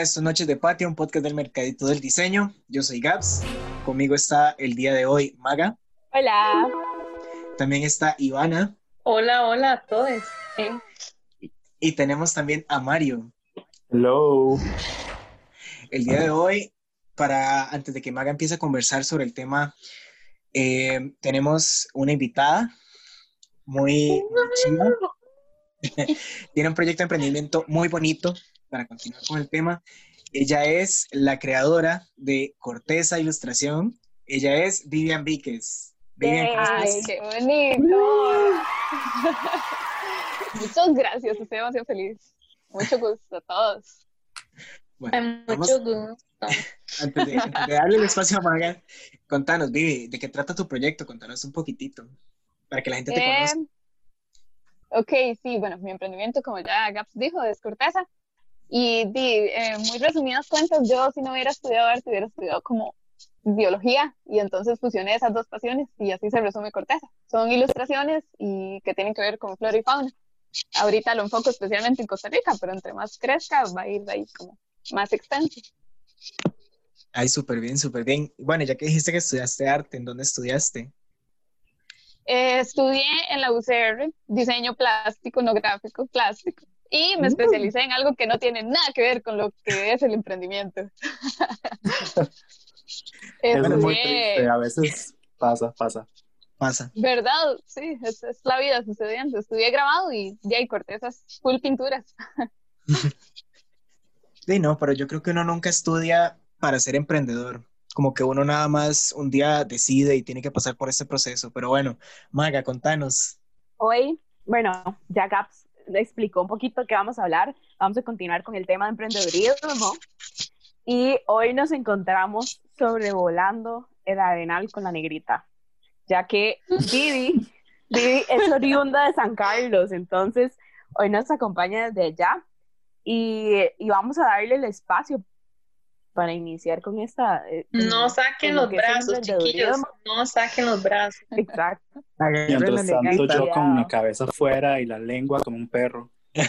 Hola, hola, esto es Noches de Patio, un podcast del Mercadito del Diseño. Yo soy Gaps. Conmigo está el día de hoy Maga. Hola. También está Ivana. Hola, hola a todos. Y tenemos también a Mario. Hello. El día de hoy, para antes de que Maga empiece a conversar sobre el tema, eh, tenemos una invitada muy, muy chida. Tiene un proyecto de emprendimiento muy bonito para continuar con el tema. Ella es la creadora de Corteza Ilustración. Ella es Vivian Víquez. Vivian, ¿cómo estás? Ay, qué bonito. Muchas gracias, estoy demasiado feliz. Mucho gusto a todos. Bueno, vamos- mucho gusto. antes, de, antes de darle el espacio a Maga, contanos, Vivi, ¿de qué trata tu proyecto? Contanos un poquitito para que la gente te Eh, conozca. ok, sí, bueno, mi emprendimiento, como ya Gaps dijo, es Corteza. Y di, eh, muy resumidas cuentas, yo si no hubiera estudiado arte, hubiera estudiado como biología y entonces fusioné esas dos pasiones y así se resume Corteza. Son ilustraciones y que tienen que ver con flora y fauna. Ahorita lo enfoco especialmente en Costa Rica, pero entre más crezca va a ir ahí como más extenso. Ay, súper bien, súper bien. Bueno, ya que dijiste que estudiaste arte, ¿en dónde estudiaste? Eh, estudié en la UCR diseño plástico, no gráfico, plástico. Y me Mm. especialicé en algo que no tiene nada que ver con lo que es el emprendimiento. Es muy triste, a veces pasa, pasa. Pasa. ¿Verdad? Sí, es, es la vida sucediendo. Estudié grabado y ya hay cortezas, full pinturas. Sí, no, pero yo creo que uno nunca estudia para ser emprendedor. Como que uno nada más un día decide y tiene que pasar por ese proceso. Pero bueno, Maga, contanos. Hoy, bueno, ya Gaps explicó un poquito qué vamos a hablar. Vamos a continuar con el tema de emprendedurismo. Y hoy nos encontramos sobrevolando el arenal con la negrita, ya que Vivi, es oriunda de San Carlos, entonces hoy nos acompaña desde allá y, y vamos a darle el espacio para iniciar con esta... eh, No saquen los brazos, chiquillos. No saquen los brazos. Exacto. Mientras tanto, yo con la cabeza afuera y la lengua como un perro.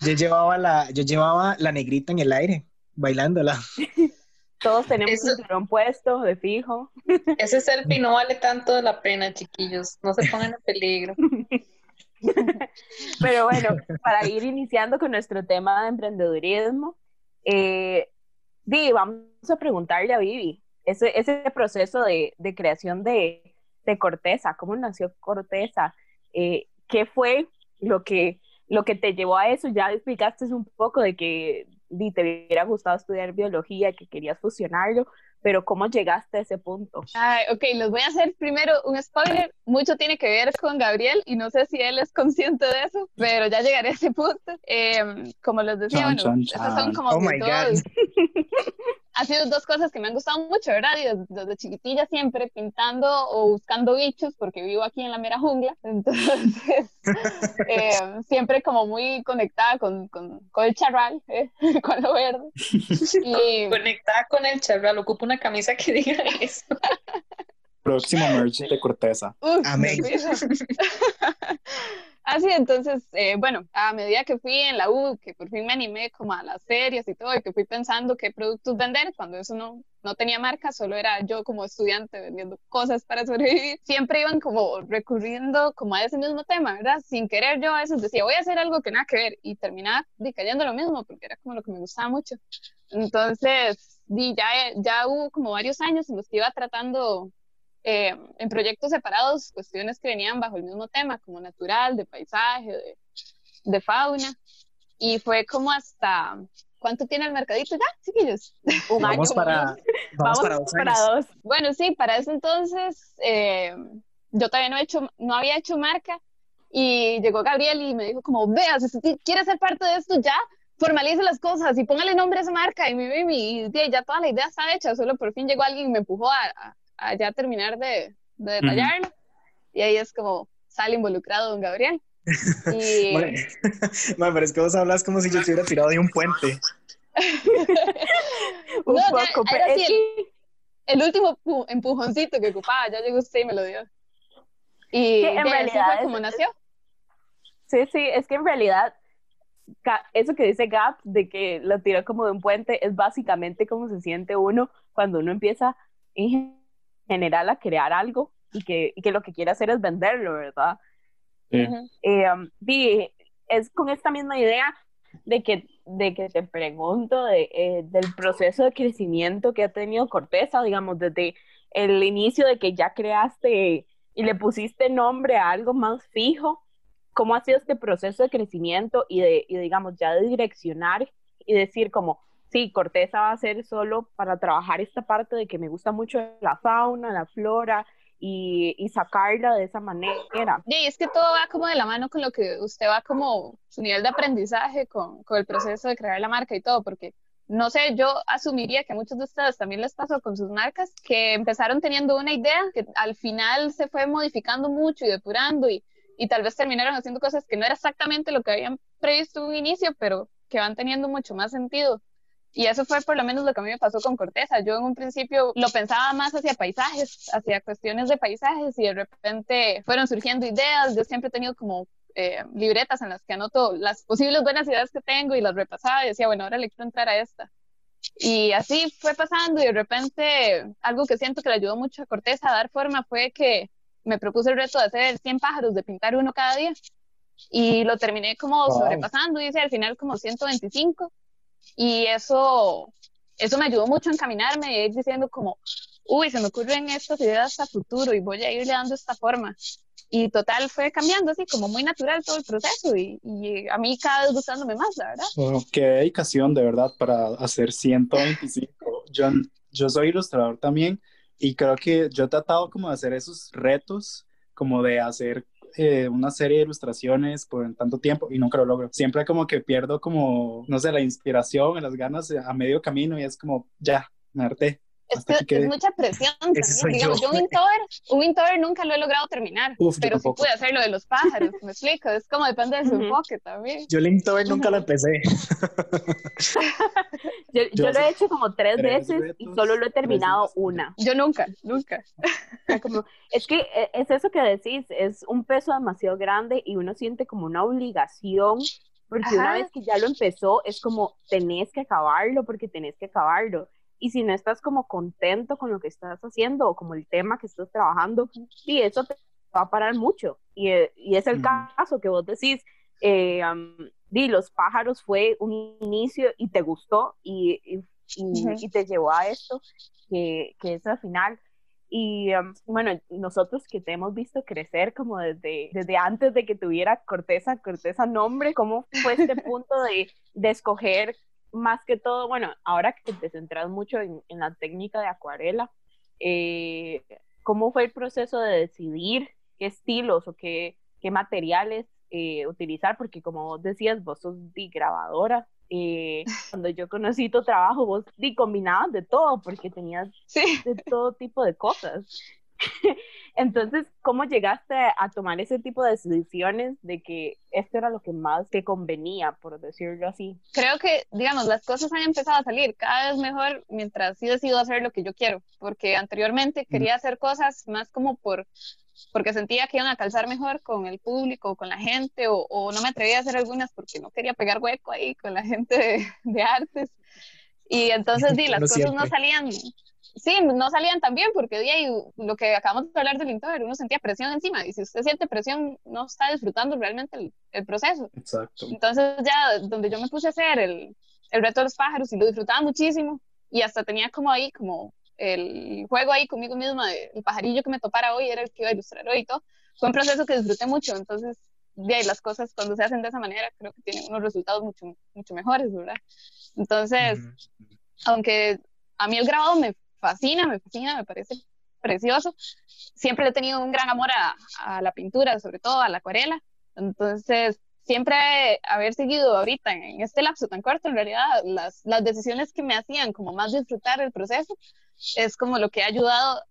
Yo llevaba la, yo llevaba la negrita en el aire, bailándola. Todos tenemos Eso- cinturón puesto, de fijo. Ese selfie no vale tanto de la pena, chiquillos. No se pongan en peligro. Pero bueno, para ir iniciando con nuestro tema de emprendedurismo, eh, Vivi, vamos a preguntarle a Vivi, ese, proceso de, creación de, de Corteza, ¿cómo nació Corteza? Eh, ¿Qué fue lo que, lo que te llevó a eso? Ya explicaste un poco de que di, te hubiera gustado estudiar biología, que querías fusionarlo, pero ¿cómo llegaste a ese punto? Ay, ok, les voy a hacer primero un spoiler. Mucho tiene que ver con Gabriel y no sé si él es consciente de eso, pero ya llegaré a ese punto. Em, como les decía, Chan, bueno, chan, esas son como Oh my God. ha sido dos cosas que me han gustado mucho, ¿verdad? Y desde, desde chiquitilla siempre pintando o buscando bichos, porque vivo aquí en la mera jungla. Entonces, eh, siempre como muy conectada con, con, con el charral, ¿eh? con lo verde. Y Conectada con el charral. Ocupo una camisa que diga eso. Próximo merch de Corteza. Uf, Amén. Así, entonces, eh, bueno, a medida que fui en la U, que por fin me animé como a las series y todo, y que fui pensando qué productos vender, cuando eso no, no tenía marca, solo era yo como estudiante vendiendo cosas para sobrevivir, siempre iban como recurriendo como a ese mismo tema, ¿verdad? Sin querer yo a veces decía, voy a hacer algo que nada que ver, y terminaba cayendo lo mismo, porque era como lo que me gustaba mucho. Entonces, di, ya, ya hubo como varios años en los que iba tratando eh, en proyectos separados cuestiones que venían bajo el mismo tema, como natural, de paisaje, de, de fauna. Y fue como hasta, ¿cuánto tiene el mercadito ya, chiquillos? Un Vamos año. para, vamos Vamos para dos para dos. Bueno, sí, para ese entonces eh, yo todavía no, he hecho, no había hecho marca y llegó Gabriel y me dijo como, vea, si usted quiere ser parte de esto ya, formalice las cosas y póngale nombre a esa marca y, mi, mi, mi, y ahí ya toda la idea está hecha, solo por fin llegó alguien y me empujó a, a, a ya terminar de, de detallarlo y ahí es como sale involucrado don Gabriel. Y, bueno, pero es que vos hablas como si yo estuviera tirado de un puente. Un No, ya, poco, era pero así es el- el último pu- empujoncito que ocupaba, ya llegó usted y me lo dio. Y Que en ahí así realidad fue es- como nació. Sí, sí, es que en realidad eso que dice Gap, de que lo tiró como de un puente, es básicamente como se siente uno cuando uno empieza en general a crear algo y que, y que lo que quiere hacer es venderlo, ¿verdad? Sí. Ujú. Eh, di, es con esta misma idea de que, de que te pregunto de, eh, del proceso de crecimiento que ha tenido Corteza, digamos, desde el inicio de que ya creaste y le pusiste nombre a algo más fijo, ¿cómo ha sido este proceso de crecimiento y de, y digamos, ya de direccionar y decir como, sí, Corteza va a ser solo para trabajar esta parte de que me gusta mucho la fauna, la flora y, y sacarla de esa manera? Y es que todo va como de la mano con lo que usted va como su nivel de aprendizaje con, con el proceso de crear la marca y todo, porque no sé, yo asumiría que a muchos de ustedes también les pasó con sus marcas, que empezaron teniendo una idea que al final se fue modificando mucho y depurando y, y tal vez terminaron haciendo cosas que no era exactamente lo que habían previsto en un inicio, pero que van teniendo mucho más sentido. Y eso fue por lo menos lo que a mí me pasó con Corteza. Yo en un principio lo pensaba más hacia paisajes, hacia cuestiones de paisajes y de repente fueron surgiendo ideas. Yo siempre he tenido como eh, libretas en las que anoto las posibles buenas ideas que tengo y las repasaba y decía, bueno, ahora le quiero entrar a esta. Y así fue pasando y de repente algo que siento que le ayudó mucho a Corteza a dar forma fue que me propuse el reto de hacer 100 pájaros, de pintar uno cada día. Y lo terminé como Wow. sobrepasando, hice al final como 125 y eso, eso me ayudó mucho a encaminarme y a ir diciendo como, uy, se me ocurren estas ideas a futuro y voy a irle dando esta forma. Y total fue cambiando así como muy natural todo el proceso y, y a mí cada vez gustándome más, la verdad. Bueno, qué dedicación de verdad para hacer 125. Yo, yo soy ilustrador también y creo que yo he tratado como de hacer esos retos, como de hacer eh, una serie de ilustraciones por tanto tiempo y nunca lo logro. Siempre como que pierdo como, no sé, la inspiración, las ganas a medio camino y es como, ya, me harté. Es que quedé. es mucha presión también. Digamos, yo. yo un Inktober, un Inktober nunca lo he logrado terminar, Uf, pero sí pude hacer lo de los pájaros, me explico, es como depende de su enfoque también. Yo Linktober nunca lo empecé. Yo, Yo yo lo he hecho como tres, tres veces y retos, solo lo he terminado días. una. Yo nunca, nunca. Como- es que eh, es eso que decís, es un peso demasiado grande y uno siente como una obligación, porque una Ajá. vez que ya lo empezó, es como tenés que acabarlo porque tenés que acabarlo. Y si no estás como contento con lo que estás haciendo o como el tema que estás trabajando, sí, eso te va a parar mucho. Y, eh, y es el Ujú. caso que vos decís, eh, am, di, los pájaros fue un inicio y te gustó y, y, y- Ujú. y te llevó a esto, que, que es al final. Y um, bueno, nosotros que te hemos visto crecer como desde, desde antes de que tuviera Corteza, Corteza nombre, ¿cómo fue este punto de, de escoger más que todo, bueno, ahora que te centras mucho en, en la técnica de acuarela, eh, ¿cómo fue el proceso de decidir qué estilos o qué, qué materiales eh, utilizar? Porque como vos decías, vos sos di grabadora. eh, cuando yo conocí tu trabajo, vos di combinabas de todo porque tenías Sí. de todo tipo de cosas. Entonces, ¿cómo llegaste a tomar ese tipo de decisiones de que esto era lo que más te convenía, por decirlo así? Creo que, digamos, las cosas han empezado a salir cada vez mejor mientras sí decido hacer lo que yo quiero, porque anteriormente quería hacer cosas más como por porque sentía que iban a calzar mejor con el público, con la gente, o, o no me atrevía a hacer algunas porque no quería pegar hueco ahí con la gente de, de artes. Y entonces, di, las cosas no salían, sí, no salían tan bien porque di, ahí, lo que acabamos de hablar del Inktober, uno sentía presión encima, y si usted siente presión, no está disfrutando realmente el, el proceso. Exacto. Entonces ya donde yo me puse a hacer el, el reto de los pájaros y lo disfrutaba muchísimo y hasta tenía como ahí como el juego ahí conmigo misma de el pajarillo que me topara hoy era el que iba a ilustrar hoy y todo. Fue un proceso que disfruté mucho, entonces de ahí las cosas cuando se hacen de esa manera creo que tienen unos resultados mucho, mucho mejores, ¿verdad? Entonces, aunque a mí el grabado me fascina, me fascina, me parece precioso, siempre he tenido un gran amor a, a la pintura, sobre todo a la acuarela. Entonces, siempre haber seguido ahorita en, este lapso tan corto, en realidad, las, las decisiones que me hacían como más disfrutar el proceso, es como lo que ha ayudado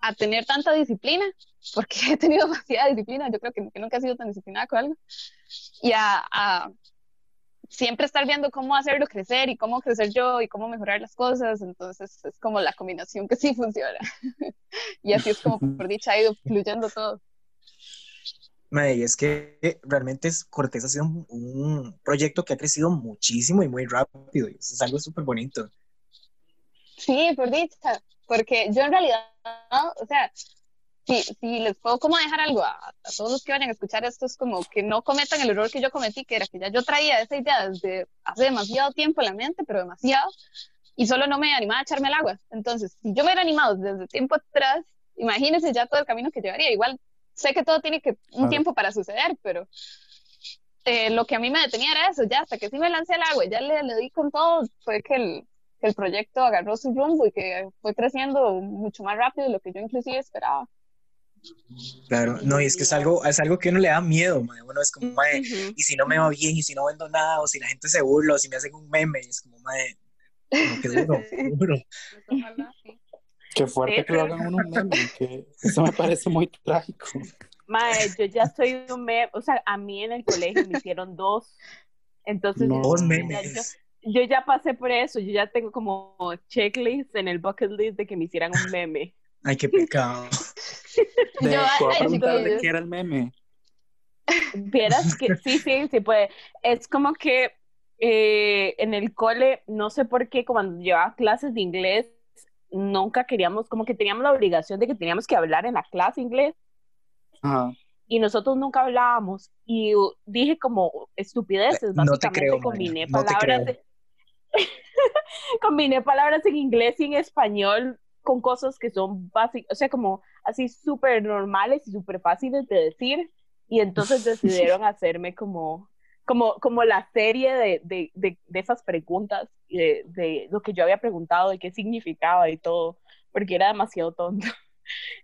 a tener tanta disciplina, porque he tenido demasiada disciplina, yo creo que, que nunca he sido tan disciplinada con algo, y a, a siempre estar viendo cómo hacerlo crecer y cómo crecer yo y cómo mejorar las cosas, entonces es como la combinación que sí funciona. y así es como por dicha ha ido fluyendo todo. Y es que realmente Cortés ha sido un, un proyecto que ha crecido muchísimo y muy rápido. Y eso es algo súper bonito. Sí, por dicha, porque yo en realidad, o sea, si, si les puedo como dejar algo a, a todos los que vayan a escuchar esto, es como que no cometan el error que yo cometí, que era que ya yo traía esa idea desde hace demasiado tiempo en la mente, pero demasiado, y solo no me animaba a echarme el agua. Entonces, si yo me hubiera animado desde tiempo atrás, imagínense ya todo el camino que llevaría. Igual sé que todo tiene que un tiempo para suceder, pero eh, lo que a mí me detenía era eso, ya hasta que sí me lancé al agua, ya le, le di con todo, fue que el, que el proyecto agarró su rumbo y que fue creciendo mucho más rápido de lo que yo inclusive esperaba. Claro, no, y es que es algo, es algo que uno le da miedo, mae. Uno es como, mae, Ujú. y si no me va bien, y si no vendo nada, o si la gente se burla, o si me hacen un meme, y es como, mae, como que duro, duro. Qué fuerte Sí, que lo hagan uno un meme, que eso me parece muy trágico. Mae, yo ya soy un meme, o sea, a mí en el colegio me hicieron dos. Entonces, No. Dos memes. yo, yo ya pasé por eso, yo ya tengo como checklist en el bucket list de que me hicieran un meme. Ay, qué pecado. De, Yo, ¿Puedo ay, preguntar de qué era el meme? Vieras que sí, sí, sí puede. Es como que eh, en el cole, no sé por qué, cuando llevaba clases de inglés, nunca queríamos, como que teníamos la obligación de que teníamos que hablar en la clase inglés Ajá. y nosotros nunca hablábamos. Y dije como estupideces, No te básicamente creo, combiné no palabras. creo. combiné palabras en inglés y en español con cosas que son básicas, o sea, como así súper normales y súper fáciles de decir. Y entonces decidieron hacerme como, como, como la serie de, de, de, de esas preguntas, de, de lo que yo había preguntado, de qué significaba y todo, porque era demasiado tonto.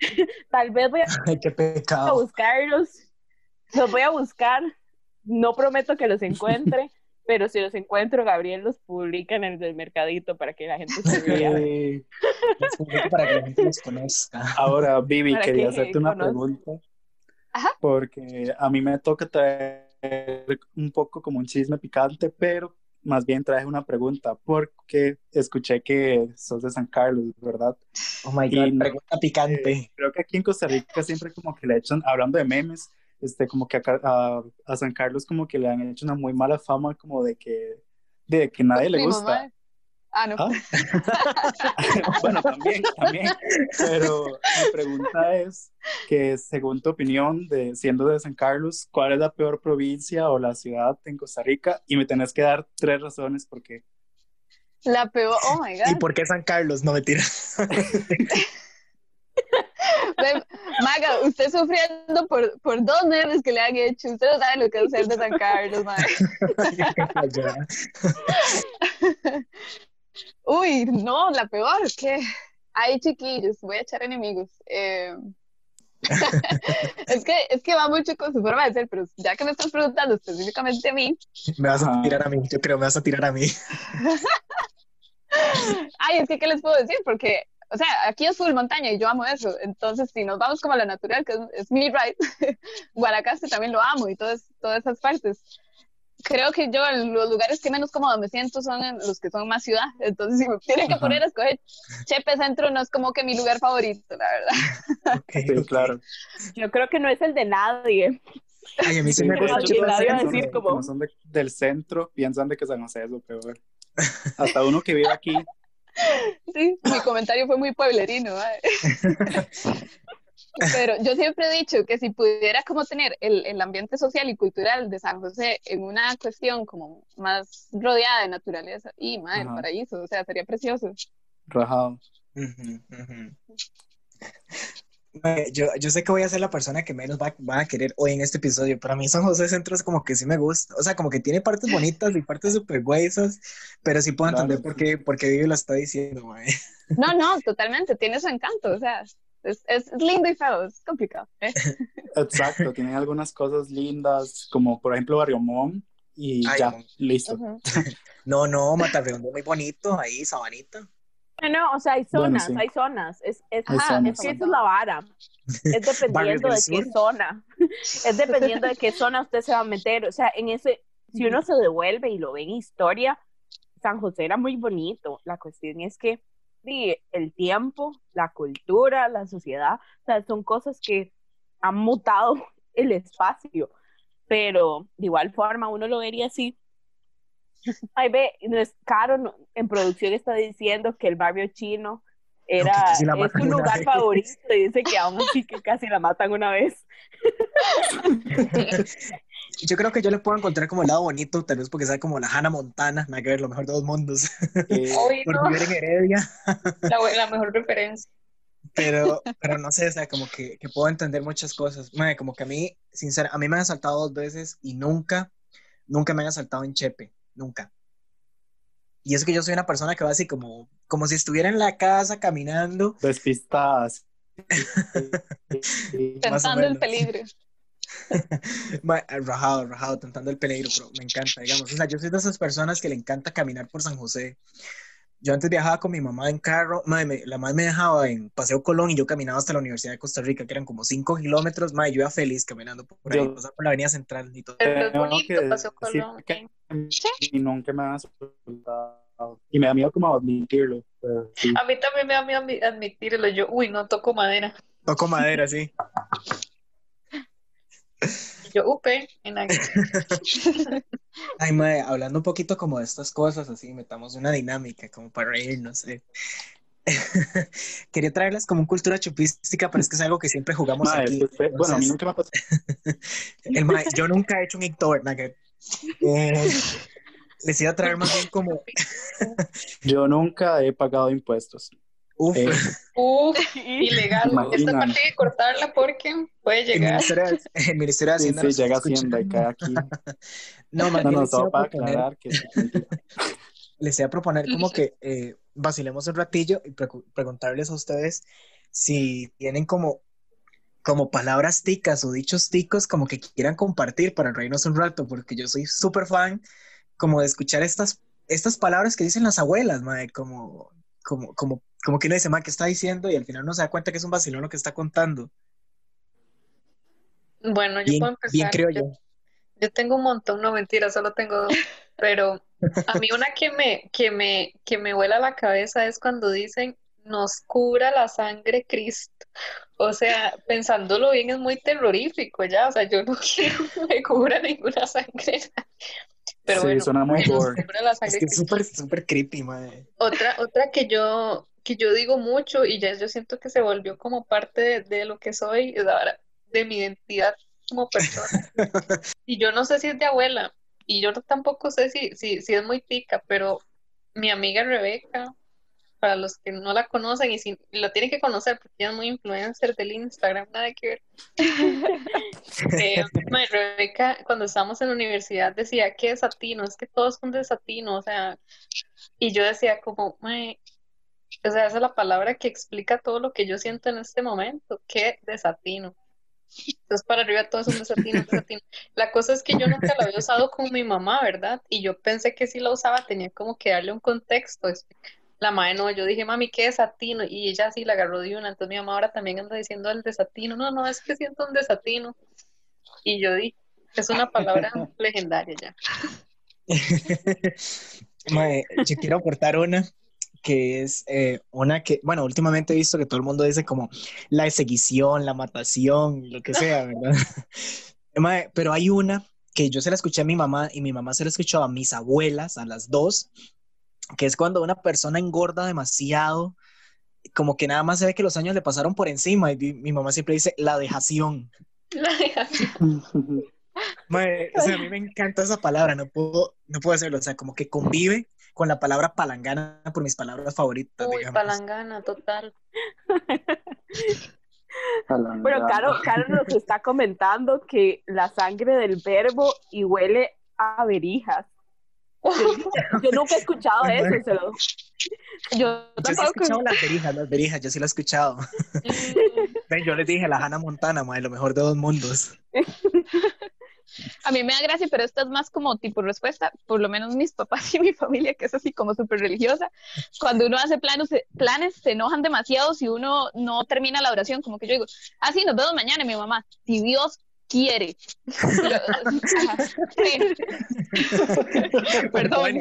Tal vez voy a Ay, qué a buscarlos, los voy a buscar, no prometo que los encuentre, pero si los encuentro, Gabriel los publica en el del mercadito para que la gente se un poco para que la gente los conozca. ahora, Vivi, quería que hacerte una conozca. pregunta. Ajá. Porque a mí me toca traer un poco como un chisme picante, pero más bien traje una pregunta, porque escuché que sos de San Carlos, ¿verdad? Oh my Y god, no- pregunta picante. Eh, creo que aquí en Costa Rica siempre como que le echan, hablando de memes, este, como que a, a- a San Carlos como que le han hecho una muy mala fama como de que, de que nadie le gusta. mamá- Ah, no. Ah. bueno, también, también. Pero mi pregunta es que según tu opinión, de siendo de San Carlos, ¿cuál es la peor provincia o la ciudad en Costa Rica? Y me tenés que dar tres razones por qué. La peor, oh my ¿Y god. por qué San Carlos? No me tira. Maga, usted sufriendo por, por dos memes que le han hecho. Usted no sabe lo que es ser de San Carlos, Maga. Uy, no, la peor, que Ay, chiquillos, voy a echar enemigos. Eh, es, que, es que va mucho con su forma de ser, pero ya que me estás preguntando específicamente a mí, Me vas a tirar a mí, yo creo, me vas a tirar a mí. ay, es que, ¿qué les puedo decir? Porque, o sea, aquí es full montaña y yo amo eso. Entonces, si nos vamos como a la natural, que es, es mi right, Guanacaste también lo amo y todas, todas esas partes. Creo que yo, los lugares que menos cómodo me siento son en los que son más ciudad. Entonces, si me tienen que Ajá. poner a escoger, Chepe Centro no es como que mi lugar favorito, la verdad. Ok, Sí, ok. claro. Yo creo que no es el de nadie. Ay, a mí sí, Sí, me gusta mucho decir como- como son de- del centro, piensan de que San José es lo peor. Hasta uno que vive aquí, Sí, mi comentario fue muy pueblerino. ¿vale? Pero yo siempre he dicho que si pudiera como tener el, el ambiente social y cultural de San José en una cuestión como más rodeada de naturaleza, y madre, el paraíso, o sea, sería precioso. rajado. Yo, yo sé que voy a ser la persona que menos va, va a querer hoy en este episodio, pero a mí San José Centro es como que sí me gusta, o sea, como que tiene partes bonitas y partes súper huesas, pero sí puedo Claro, entender por qué, por qué Vivi lo está diciendo, mae. No, no, totalmente, tiene su encanto, o sea, es, es lindo y feo, es complicado. ¿eh? Exacto, tienen algunas cosas lindas, como por ejemplo Barrio Mon, y Ay, ya, Mon. listo. Ujú. No, no, Mataredondo muy bonito, ahí, Sabanita. No, o sea, hay Bueno, zonas, sí. hay zonas. Es, es, Hay ajá, zonas. es que esa es la vara. Es dependiendo de qué zona. Es dependiendo de qué zona usted se va a meter. O sea, en ese, si uno se devuelve y lo ve en historia, San José era muy bonito. La cuestión es que sí, el tiempo, la cultura, la sociedad, o sea, son cosas que han mutado el espacio, pero de igual forma uno lo vería así. Ay, ve, no es caro, no- en producción está diciendo que el barrio chino era que es su lugar vez. favorito y dice que aún así que casi la matan una vez. Yo creo que yo le puedo encontrar como el lado bonito, tal vez porque sea como la Hannah Montana, nada que ver, lo mejor de dos mundos, Eh, por no, vivir en Heredia, la, mejor referencia. pero, pero no sé, o sea, como que, que puedo entender muchas cosas. Como que a mí, sincera, a mí me han asaltado dos veces y nunca, nunca me han asaltado en Chepe, nunca. Y es que yo soy una persona que va así como, como si estuviera en la casa caminando. despistadas. Tentando el peligro. Rajado, rajado, tentando el peligro, pero me encanta, digamos. O sea, yo soy de esas personas que le encanta caminar por San José. Yo antes viajaba con mi mamá en carro, madre, me- la madre me dejaba en Paseo Colón y yo caminaba hasta la Universidad de Costa Rica, que eran como 5 kilómetros, madre, yo iba feliz caminando por ahí, Yo- por la Avenida Central y todo. Pero es bonito, que Paseo Colón. que- eh. Y nunca me han. Y me da miedo como admitirlo. pero sí. A mí también me da miedo admi- admitirlo. Yo, uy, no toco madera. Toco madera, sí. Yo, upe, en la- Ay, madre, hablando un poquito como de estas cosas, así, metamos una dinámica como para reírnos. eh. Quería traerles como un cultura chupística, pero es que es algo que siempre jugamos Mae, aquí. pues, fue- bueno, a mí nunca me ha pasado. El mae, yo nunca he hecho un nugget. Eh, les iba a traer más bien como, Yo nunca he pagado impuestos. Uff, Eh, Uf, ilegal. Imaginan. Esta parte hay que cortarla porque puede el llegar. Ministerio, de- el Ministerio de sí, Hacienda. sí, nos llega Hacienda y cae aquí. No, No, no, a para proponer, aclarar que les iba a proponer como que eh, vacilemos un ratillo y pre- preguntarles a ustedes si tienen como, como palabras ticas o dichos ticos como que quieran compartir para reírnos un rato, porque yo soy súper fan como de escuchar estas, estas palabras que dicen las abuelas, mae, como, como, como, como que uno dice, mae, ¿qué está diciendo? Y al final no se da cuenta que es un vacilón lo que está contando. Bueno, yo Bien, puedo empezar. bien creo Yo- yo. Yo tengo un montón, no mentira, solo tengo dos. Pero a mí una que me, que me, que me vuela la cabeza es cuando dicen nos cubra la sangre Cristo. O sea, pensándolo bien es muy terrorífico ya. O sea, yo no quiero que me cubra ninguna sangre. Pero sí, bueno, suena muy gore. Es que es súper, súper creepy, mae. Otra, otra que yo, que yo digo mucho y ya yo siento que se volvió como parte de, de lo que soy, de, ahora- de mi identidad como persona. Y yo no sé si es de abuela, y yo tampoco sé si, si, si es muy tica, pero mi amiga Rebeca, para los que no la conocen y si la tienen que conocer porque ella es muy influencer del Instagram, nada que ver. Eh, Rebeca, cuando estábamos en la universidad, decía que desatino, es que todos son desatino, o sea, y yo decía como, o sea, esa es la palabra que explica todo lo que yo siento en este momento, qué desatino. Entonces para arriba todo es un desatino, desatino. La cosa es que yo nunca la había usado con mi mamá, ¿verdad? Y yo pensé que si la usaba tenía como que darle un contexto. La madre no, yo dije, mami, qué desatino. Y ella sí la agarró de una. Entonces mi mamá ahora también anda diciendo el desatino. No, no, es que siento un desatino. Y yo dije, es una palabra legendaria ya. Mae, yo quiero aportar una que es eh, una que, bueno, últimamente he visto que todo el mundo dice como la exeguición, la matación, lo que sea, ¿verdad? Pero hay una que yo se la escuché a mi mamá y mi mamá se la escuchó a mis abuelas, a las dos, que es cuando una persona engorda demasiado, como que nada más se ve que los años le pasaron por encima y mi, mi mamá siempre dice la dejación. La. Mae, o sea, a mí me encanta esa palabra, no puedo, no puedo hacerlo, o sea, como que convive con la palabra palangana por mis palabras favoritas, Uy, digamos. palangana, total. Bueno, Caro, Caro nos está comentando que la sangre del verbo y huele a verijas. Yo, yo nunca he escuchado eso. Se lo... Yo Yo sí he escuchado las verijas, las verijas, yo sí lo he escuchado. Mm, Ven, yo les dije la Hannah Montana, mae, lo mejor de dos mundos. A mí me da gracia, pero esta es más como tipo respuesta, por lo menos mis papás y mi familia, que es así como súper religiosa. Cuando uno hace planos, planes, se enojan demasiado si uno no termina la oración, como que yo digo, ah, sí, nos vemos mañana, y mi mamá, si Dios quiere. Perdón.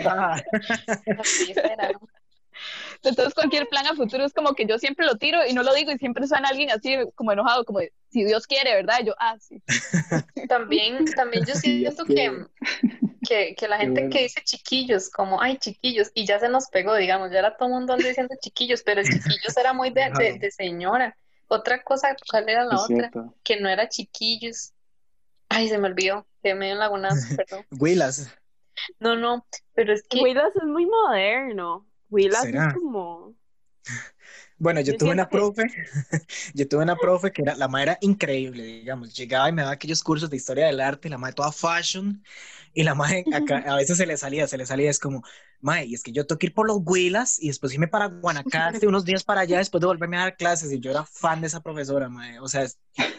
Entonces cualquier plan a futuro es como que yo siempre lo tiro y no lo digo y siempre suena alguien así como enojado, como de, si Dios quiere, ¿verdad? Y yo, ah, sí. También, también yo siento que, que, que la gente bueno. que dice chiquillos, como, ay, chiquillos, y ya se nos pegó, digamos, ya era todo el mundo anda diciendo chiquillos, pero el chiquillos era muy de, de, de señora. Otra cosa, ¿cuál era la Es otra? cierto. Que no era chiquillos. Ay, se me olvidó, que medio lagunazo, perdón. Willas. No, no, pero es que Willas es muy moderno. Willas ¿Será? es como. Bueno, yo Yo tuve una profe, yo tuve una profe que era, la madre era increíble, digamos, llegaba y me daba aquellos cursos de historia del arte, la madre toda fashion, y la madre acá, a veces se le salía, se le salía, es como, madre, y es que yo tengo que ir por los Huilas y después irme para Guanacaste, unos días para allá, después de volverme a dar clases, y yo era fan de esa profesora, madre, o sea,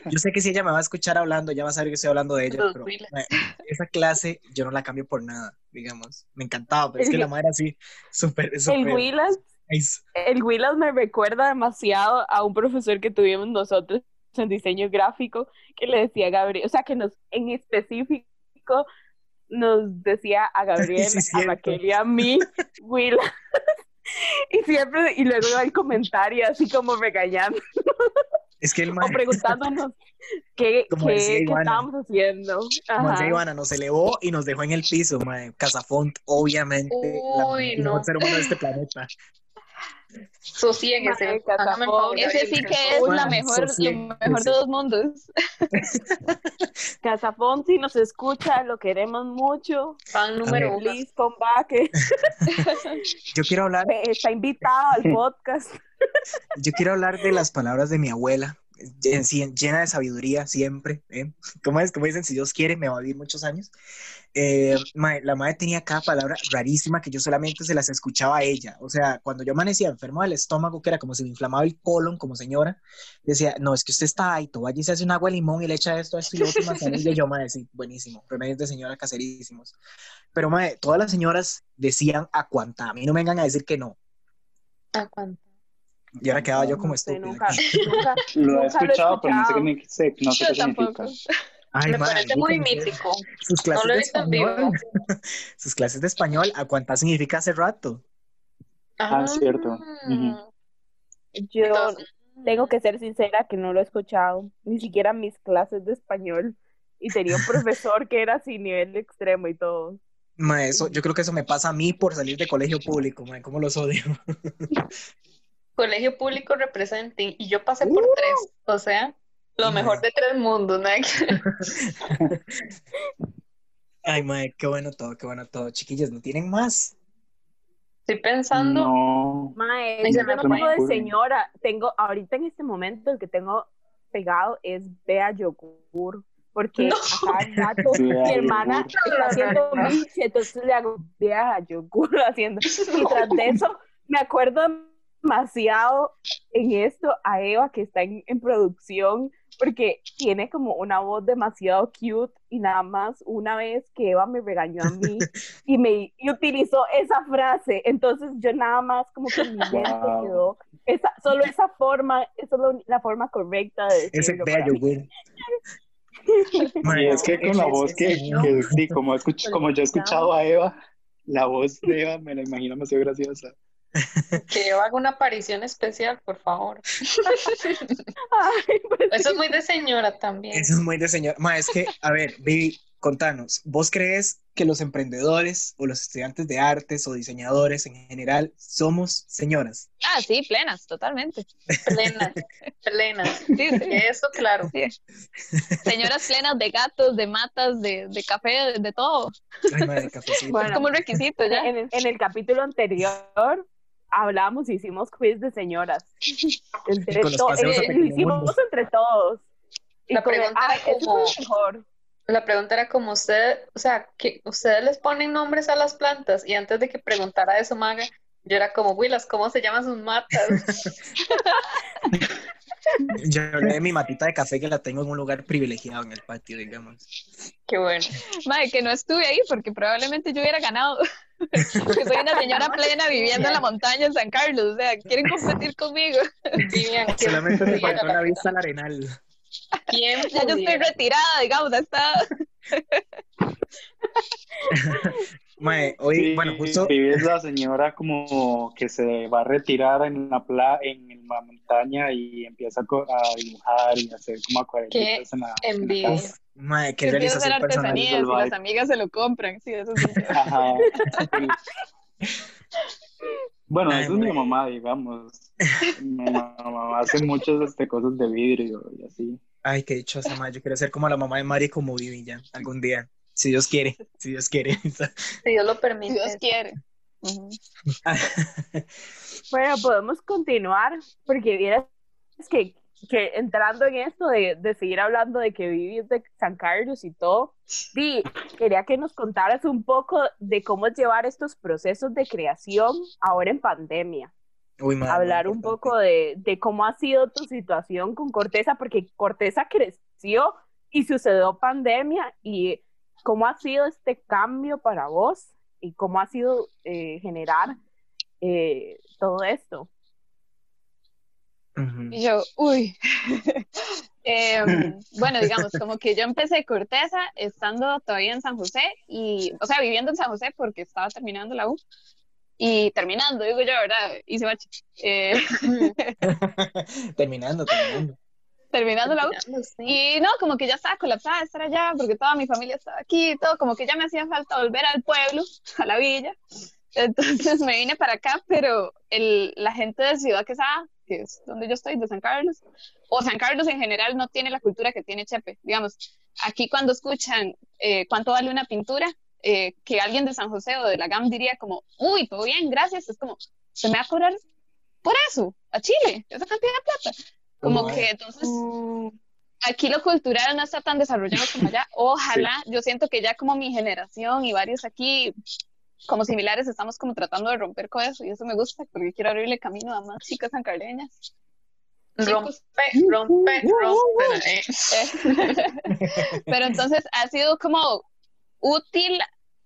yo sé que si ella me va a escuchar hablando, ya va a saber que estoy hablando de ella, Los pero Huilas. mae, esa clase yo no la cambio por nada, digamos, me encantaba, pero es El que la madre era así, súper, El súper, Willas, nice. El Willas me recuerda demasiado a un profesor que tuvimos nosotros en diseño gráfico que le decía a Gabriel, o sea, que nos en específico nos decía a Gabriel, Sí, a. Raquel y a mí, Willas. Y siempre, y luego el comentario así como regañando es que el o mae- preguntándonos qué, Como qué- estábamos haciendo. Como decía Ajá. Ivana, nos elevó y nos dejó en el piso, mae. Casafont, obviamente, la Uy, el mejor no. ser humano de este planeta. Sosiéguese, Ese sí que es la mejor, lo mejor de dos mundos. Casafón, si nos escucha, lo queremos mucho. Fan número uno. Please come back. Yo quiero hablar, Está invitado al podcast. yo quiero hablar de las palabras de mi abuela, llena de sabiduría siempre. ¿eh? ¿Cómo es? Como dicen, si Dios quiere, me va a vivir muchos años. Eh, la madre tenía cada palabra rarísima que yo solamente se las escuchaba a ella. O sea, cuando yo amanecía enfermo del estómago, que era como si me inflamaba el colon como señora, decía, no, es que usted está ahí, vaya y se hace un agua de limón y le echa esto, esto y lo otro, y yo, madre, sí, buenísimo, remedios de señora caserísimos. Pero, madre, todas las señoras decían a cuanta, a mí no me vengan a decir que no. ¿A cuánto? Y ahora quedaba yo como No sé, nunca, nunca, Lo he escuchado, pero no sé qué, sé- no sé qué significa. tampoco. Ay, Me madre, parece muy mítico. Sus No clases lo he de visto vivo. español. Sus clases de español, ¿a cuánta significa hace rato? Ah, cierto. Ujú. yo Entonces, tengo que ser sincera que no lo he escuchado, ni siquiera mis clases de español. Y tenía un profesor que era así nivel extremo y todo. Ma, eso, yo creo que eso me pasa a mí por salir de colegio público, ma, ¿cómo los odio? Colegio público representing y yo pasé por Uh. tres, o sea, lo mejor de tres mundos, ¿no? Estoy Ay, madre, qué bueno todo, qué bueno todo. Chiquillas, ¿no tienen más? pensando, No. Mae, yo me no tengo de señora, tengo ahorita en este momento el que tengo pegado es Bea Yogur, porque No. rato Bea mi hermana Yogur. está haciendo miche, entonces le hago Bea Yogur haciendo. Y tras de eso, me acuerdo demasiado en esto a Eva que está en, en producción, porque tiene como una voz demasiado cute y nada más una vez que Eva me regañó a mí y me y utilizó esa frase, entonces yo nada más como que mi mente Wow. quedó esa, solo esa forma, es solo la forma correcta de Ese Y es que con la voz que sí, como, escuch- como yo he escuchado a Eva, la voz de Eva me la imagino demasiado graciosa. Que yo haga una aparición especial, por favor. Ay, pues Eso es muy de señora también. Eso es muy de señor. Ma, es que, a ver, Vivi, contanos, ¿vos crees que los emprendedores o los estudiantes de artes o diseñadores en general somos señoras? Ah, sí, plenas, totalmente. Plena, plena. Sí, sí. Eso, claro. sí. Señoras plenas de gatos, de matas, de, de café, de, de todo. Ay, madre. Bueno. Es como un requisito ya. en, el- en el capítulo anterior hablamos, hicimos quiz de señoras. Entre to- eh, Pequeño hicimos entre todos. Y La el- pregunta era como- mejor. La pregunta era como usted, o sea, que ustedes les ponen nombres a las plantas y antes de que preguntara eso, Maga, yo era como, Willas, ¿cómo se llaman sus matas? Yo hablé de mi matita de café que la tengo en un lugar privilegiado en el patio, digamos. Qué bueno. Madre, que no estuve ahí porque probablemente yo hubiera ganado. Porque soy una señora plena viviendo en la montaña en San Carlos. O sea, quieren competir conmigo. Vivian, ¿quién Solamente me faltó la la vista al arenal. ¿Quién Ya yo estoy retirada, digamos, hasta. Mae, hoy, Sí, bueno, justo, es la señora como que se va a retirar en la pla en la montaña y empieza a, dibujar y hacer como acuarelitas en la, en la envidia. casa. mae, qué hacer artesanías y las amigas se lo compran. Sí, eso sí. Ajá. Bueno, Ay, esa es mi mamá, digamos. Mi mamá hace muchas este, cosas de vidrio y así. Ay, qué dichosa, mae. Yo quiero ser como la mamá de Mari como Vivi ya, algún día. Si Dios quiere, si Dios quiere. Si Dios lo Si permite. Dios quiere. Ujú. Bueno, podemos continuar porque vieras que, que entrando en esto de, de seguir hablando de que vivís de San Carlos y todo, Di, quería que nos contaras un poco de cómo llevar estos procesos de creación ahora en pandemia. Uy, muy Hablar un poco de, de cómo ha sido tu situación con Corteza, porque Corteza creció y sucedió pandemia y cómo ha sido este cambio para vos y cómo ha sido eh, generar eh, todo esto. Y yo, uy. Em, bueno, digamos, como que yo empecé Corteza estando todavía en San José y, o sea, viviendo en San José porque estaba terminando la U. Y terminando, digo yo, ¿verdad? Hice bache. Eh, terminando, terminando. Terminando la U. Sí. Y no, como que ya estaba colapsada de estar allá, porque toda mi familia estaba aquí todo, como que ya me hacía falta volver al pueblo, a la villa. Entonces me vine para acá, pero el, la gente de Ciudad Quesada, que es donde yo estoy, de San Carlos, o San Carlos en general no tiene la cultura que tiene Chepe. Digamos, aquí cuando escuchan eh, cuánto vale una pintura, eh, que alguien de San José o de la GAM diría como, uy, todo bien, gracias, es como, se me va a cobrar por eso, a Chile, esa cantidad de plata. Como que entonces aquí lo cultural no está tan desarrollado como allá. Ojalá, yo siento que ya como mi generación y varios aquí como similares estamos como tratando de romper con eso y eso me gusta porque quiero abrirle camino a más chicas sancarleñas. Rompe, Chicos. rompe, rompe. eh. Eh, Pero entonces ha sido como útil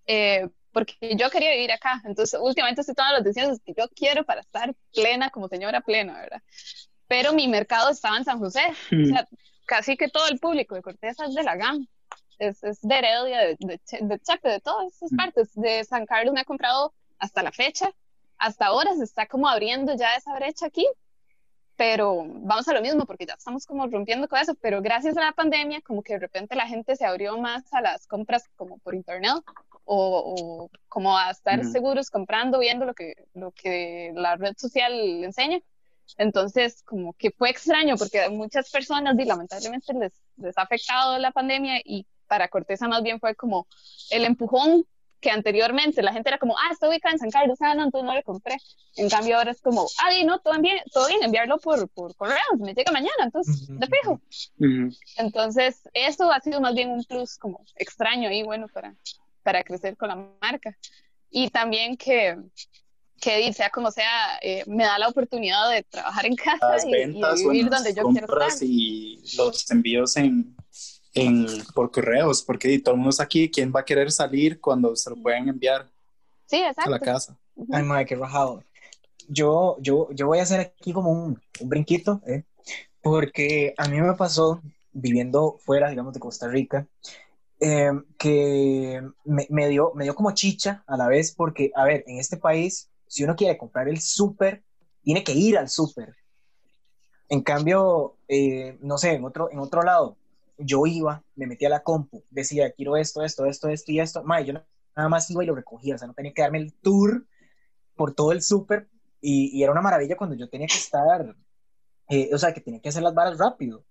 eh, porque yo quería vivir acá. Entonces últimamente estoy tomando las decisiones que yo quiero para estar plena como señora plena, ¿verdad? Pero mi mercado estaba en San José. O sea, casi que todo el público de Corteza es de la GAM. Es, es de Heredia, de, de, de Chepe, de todas esas Mm. partes. De San Carlos me ha comprado hasta la fecha. Hasta ahora se está como abriendo ya esa brecha aquí. Pero vamos a lo mismo porque ya estamos como rompiendo con eso. Pero gracias a la pandemia, como que de repente la gente se abrió más a las compras como por internet o, o como a estar Ujú. seguros comprando, viendo lo que, lo que la red social enseña. Entonces, como que fue extraño porque a muchas personas, y lamentablemente, les, les ha afectado la pandemia y para Corteza más bien fue como el empujón que anteriormente la gente era como, ah, está ubicada en San Carlos, ah, no, entonces no le compré. En cambio ahora es como, ah, no, todo bien, todo bien, enviarlo por, por correo, me llega mañana, entonces, de fijo. Ujú. Entonces, eso ha sido más bien un plus como extraño y bueno para, para crecer con la marca. Y también que, que di, sea como sea, eh, me da la oportunidad de trabajar en casa Las y, y ventas, vivir bueno, donde las yo quiero compras estar. y los envíos en, en por correos, porque todo el mundo está aquí, ¿quién va a querer salir cuando se lo pueden enviar Sí, a la exacto. casa? Ay, madre, qué rajado. Yo, yo, yo voy a hacer aquí como un, un brinquito, ¿eh? porque a mí me pasó viviendo fuera, digamos, de Costa Rica, eh, que me, me dio, me dio como chicha a la vez, porque, a ver, en este país, si uno quiere comprar el súper, tiene que ir al súper. En cambio, eh, no sé, en otro, en otro lado, yo iba, me metía a la compu, decía, quiero esto, esto, esto, esto y esto. Mae, yo nada más iba y lo recogía, o sea, no tenía que darme el tour por todo el súper y, y era una maravilla cuando yo tenía que estar, eh, o sea, que tenía que hacer las varas rápido.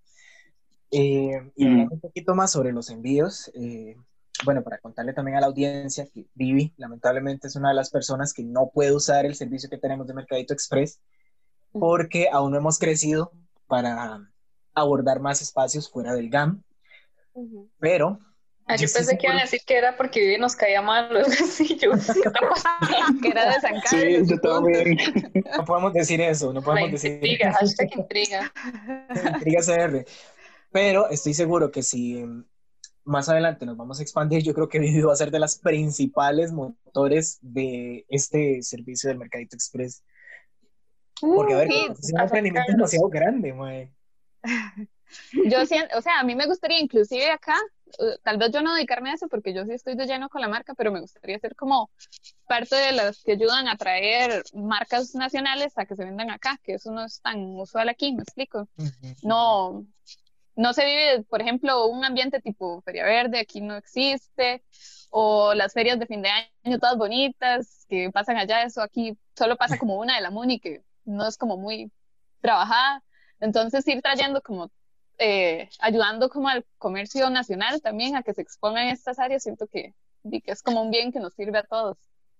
Eh, y Mm. hablando un poquito más sobre los envíos, eh, bueno, para contarle también a la audiencia que Vivi, lamentablemente, es una de las personas que no puede usar el servicio que tenemos de Mercadito Express porque aún no hemos crecido para abordar más espacios fuera del GAM, pero Ah, yo pensé que iban a decir que era porque Vivi nos caía mal o algo así. Yo, que era de San Carlos. Sí, yo también. no podemos decir eso, no podemos decir intriga, hashtag intriga. Intriga CR. Pero estoy seguro que si más adelante nos vamos a expandir, yo creo que Vivi va a ser de las principales motores de este servicio del Mercadito Express. Porque, a ver, sí, es un emprendimiento demasiado grande, mae. yo siento, o sea, a mí me gustaría inclusive acá, uh, tal vez yo no dedicarme a eso porque yo sí estoy de lleno con la marca, pero me gustaría ser como parte de las que ayudan a traer marcas nacionales a que se vendan acá, que eso no es tan usual aquí, me explico. No, no se vive, por ejemplo, un ambiente tipo Feria Verde, aquí no existe, o las ferias de fin de año todas bonitas que pasan allá, eso aquí solo pasa como una de la MUNI, que no es como muy trabajada. Entonces ir trayendo como, eh, ayudando como al comercio nacional también a que se expongan estas áreas, siento que, que es como un bien que nos sirve a todos.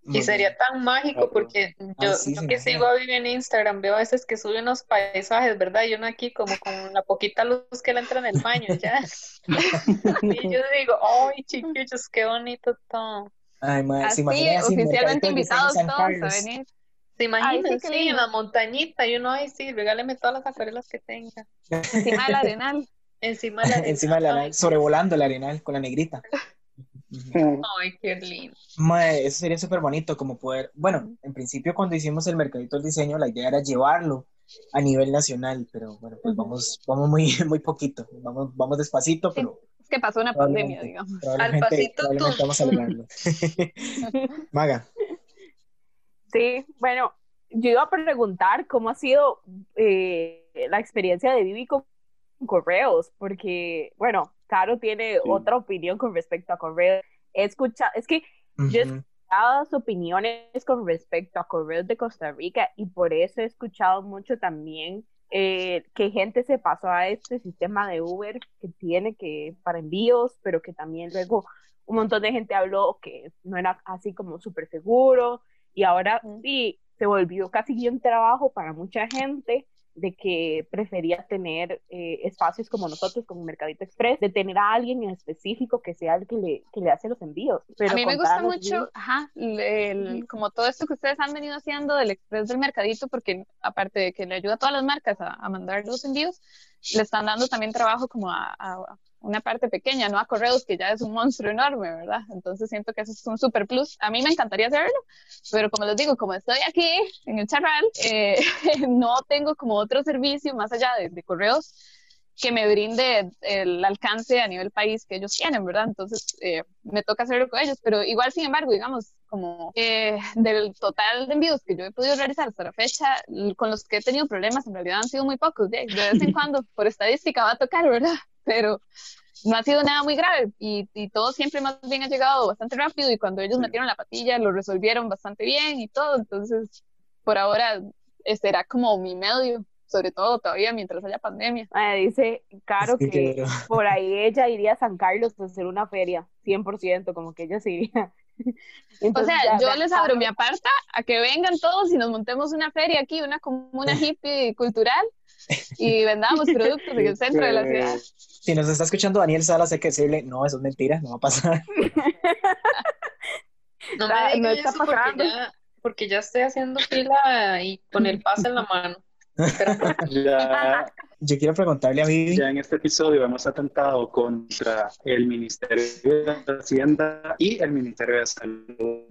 Y sería tan mágico porque yo, que sigo a Vivi en Instagram veo a veces que sube unos paisajes, ¿verdad? Y uno aquí como con la poquita luz que le entra en el baño, ya. y yo digo, ¡ay, chiquillos, qué bonito todo! Ay, madre, Así, ¿se oficialmente invitados todos a venir. ¿Se imaginan? sí, sí, en la montañita y uno, ay, sí, regáleme todas las acuarelas que tenga. Encima del arenal. Encima del arenal. Encima del arenal, sobrevolando el arenal con la negrita. Ay, qué lindo. Mae, eso sería súper bonito, como poder, bueno, en principio cuando hicimos el mercadito del diseño, la idea era llevarlo a nivel nacional, pero bueno, pues vamos, vamos muy, muy poquito, vamos, vamos despacito, pero... Es que pasó una pandemia, digamos. Al pasito a lograrlo. Maga. Sí, bueno, yo iba a preguntar cómo ha sido eh, la experiencia de Vivi con correos, porque, bueno, Caro tiene otra opinión con respecto a correos. He escuchado, es que yo he escuchado sus opiniones con respecto a correos de Costa Rica y por eso he escuchado mucho también eh, que gente se pasó a este sistema de Uber que tiene que para envíos, pero que también luego un montón de gente habló que no era así como súper seguro y ahora sí se volvió casi un trabajo para mucha gente de que prefería tener eh, espacios como nosotros, como Mercadito Express, de tener a alguien en específico que sea el que le, que le hace los envíos. Pero a mí me gusta mucho, ajá, como todo esto que ustedes han venido haciendo del Express del Mercadito, porque aparte de que le ayuda a todas las marcas a, a mandar los envíos, le están dando también trabajo como a, a una parte pequeña, no a correos, que ya es un monstruo enorme, ¿verdad? Entonces siento que eso es un super plus. A mí me encantaría hacerlo, pero como les digo, como estoy aquí en el charral, eh, no tengo como otro servicio más allá de, correos que me brinde el alcance a nivel país que ellos tienen, ¿verdad? Entonces eh, me toca hacerlo con ellos, pero igual, sin embargo, digamos, como eh, del total de envíos que yo he podido realizar hasta la fecha, con los que he tenido problemas, en realidad han sido muy pocos. De, de vez en cuando, por estadística, va a tocar, ¿verdad? pero no ha sido nada muy grave y, y, todo siempre más bien ha llegado bastante rápido y cuando ellos metieron la patilla lo resolvieron bastante bien y todo, entonces por ahora será como mi medio, sobre todo todavía mientras haya pandemia. dice Caro que, por ahí ella iría a San Carlos a hacer una feria, 100%, como que ella se iría. o sea, yo les abro mi aparta a que vengan todos y nos montemos una feria aquí, una comuna hippie cultural y vendamos productos en el centro de la ciudad. Si nos está escuchando Daniel Salas, hay que decirle, no, eso es mentira, no va a pasar. no me no está pasando. Porque ya, porque ya estoy haciendo fila y con el pase en la mano. Ya, yo quiero preguntarle a Vivi. Ya en este episodio hemos atentado contra el Ministerio de Hacienda y el Ministerio de Salud.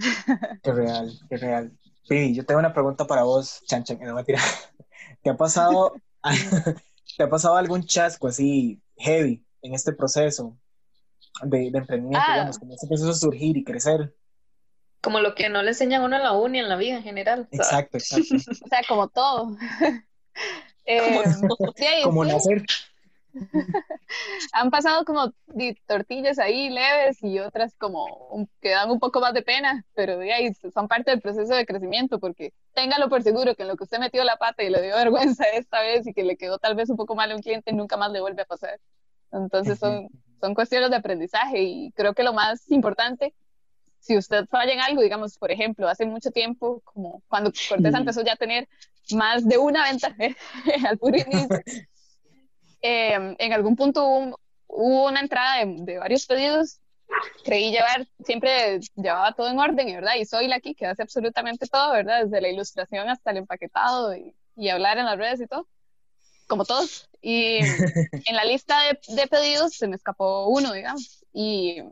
Qué real, qué real. Vivi, yo tengo una pregunta para vos, Chan, Chan, no me tira. ¿Te ha pasado ¿Te ha pasado algún chasco así heavy en este proceso de, de emprendimiento, ah. digamos, como este proceso de surgir y crecer? Como lo que no le enseñan a uno en la uni, en la vida en general. Exacto, exacto. o sea, como todo. Eh, como nacer. Han pasado como tortillas ahí leves y otras como que dan un poco más de pena, pero de ahí son parte del proceso de crecimiento porque téngalo por seguro que en lo que usted metió la pata y le dio vergüenza esta vez y que le quedó tal vez un poco mal a un cliente, nunca más le vuelve a pasar. Entonces son, son cuestiones de aprendizaje y creo que lo más importante si usted falla en algo, digamos, por ejemplo, hace mucho tiempo, como cuando Cortés empezó ya a tener más de una venta al puro inicio, Em, en algún punto hubo, una entrada de, varios pedidos, creí llevar, siempre llevaba todo en orden, ¿verdad? Y soy la aquí que hace absolutamente todo, ¿verdad? Desde la ilustración hasta el empaquetado y, y hablar en las redes y todo, como todos. Y en la lista de, de, pedidos se me escapó uno, digamos, y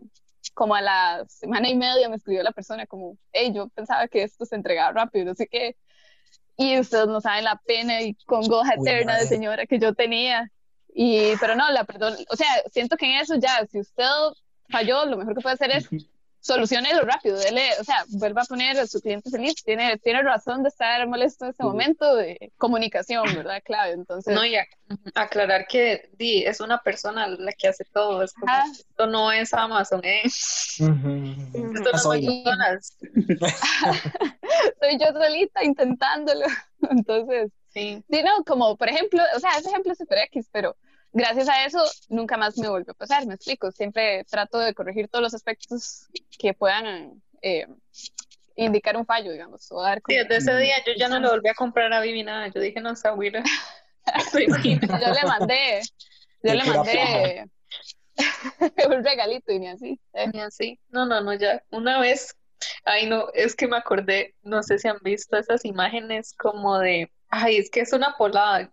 como a la semana y media me escribió la persona como, hey, yo pensaba que esto se entregaba rápido, así que, y ustedes no saben la pena y congoja eterna de señora que yo tenía. Y, pero no, la perdón, o sea, siento que en eso ya, si usted falló, lo mejor que puede hacer es solucionelo rápido, dele, o sea, vuelva a poner a su cliente feliz, tiene, tiene razón de estar molesto en este momento de comunicación, ¿verdad? Clave, entonces... No, y aclarar que di, es una persona la que hace todo, es como, esto no es Amazon, ¿eh? Esto no Soy. Soy yo solita intentándolo, entonces... Sí. sí, no, como por ejemplo, o sea, ese ejemplo es super X, pero gracias a eso nunca más me vuelve a pasar, me explico. Siempre trato de corregir todos los aspectos que puedan eh, indicar un fallo, digamos. O dar sí, desde ese día yo ya no le volví a comprar a Vivi nada. Yo dije, no, está yo le mandé, yo le mandé un regalito y ni así. ¿eh? Ni así. No, no, no, ya. Una vez, ay, no, es que me acordé, no sé si han visto esas imágenes como de, ay, es que es una polada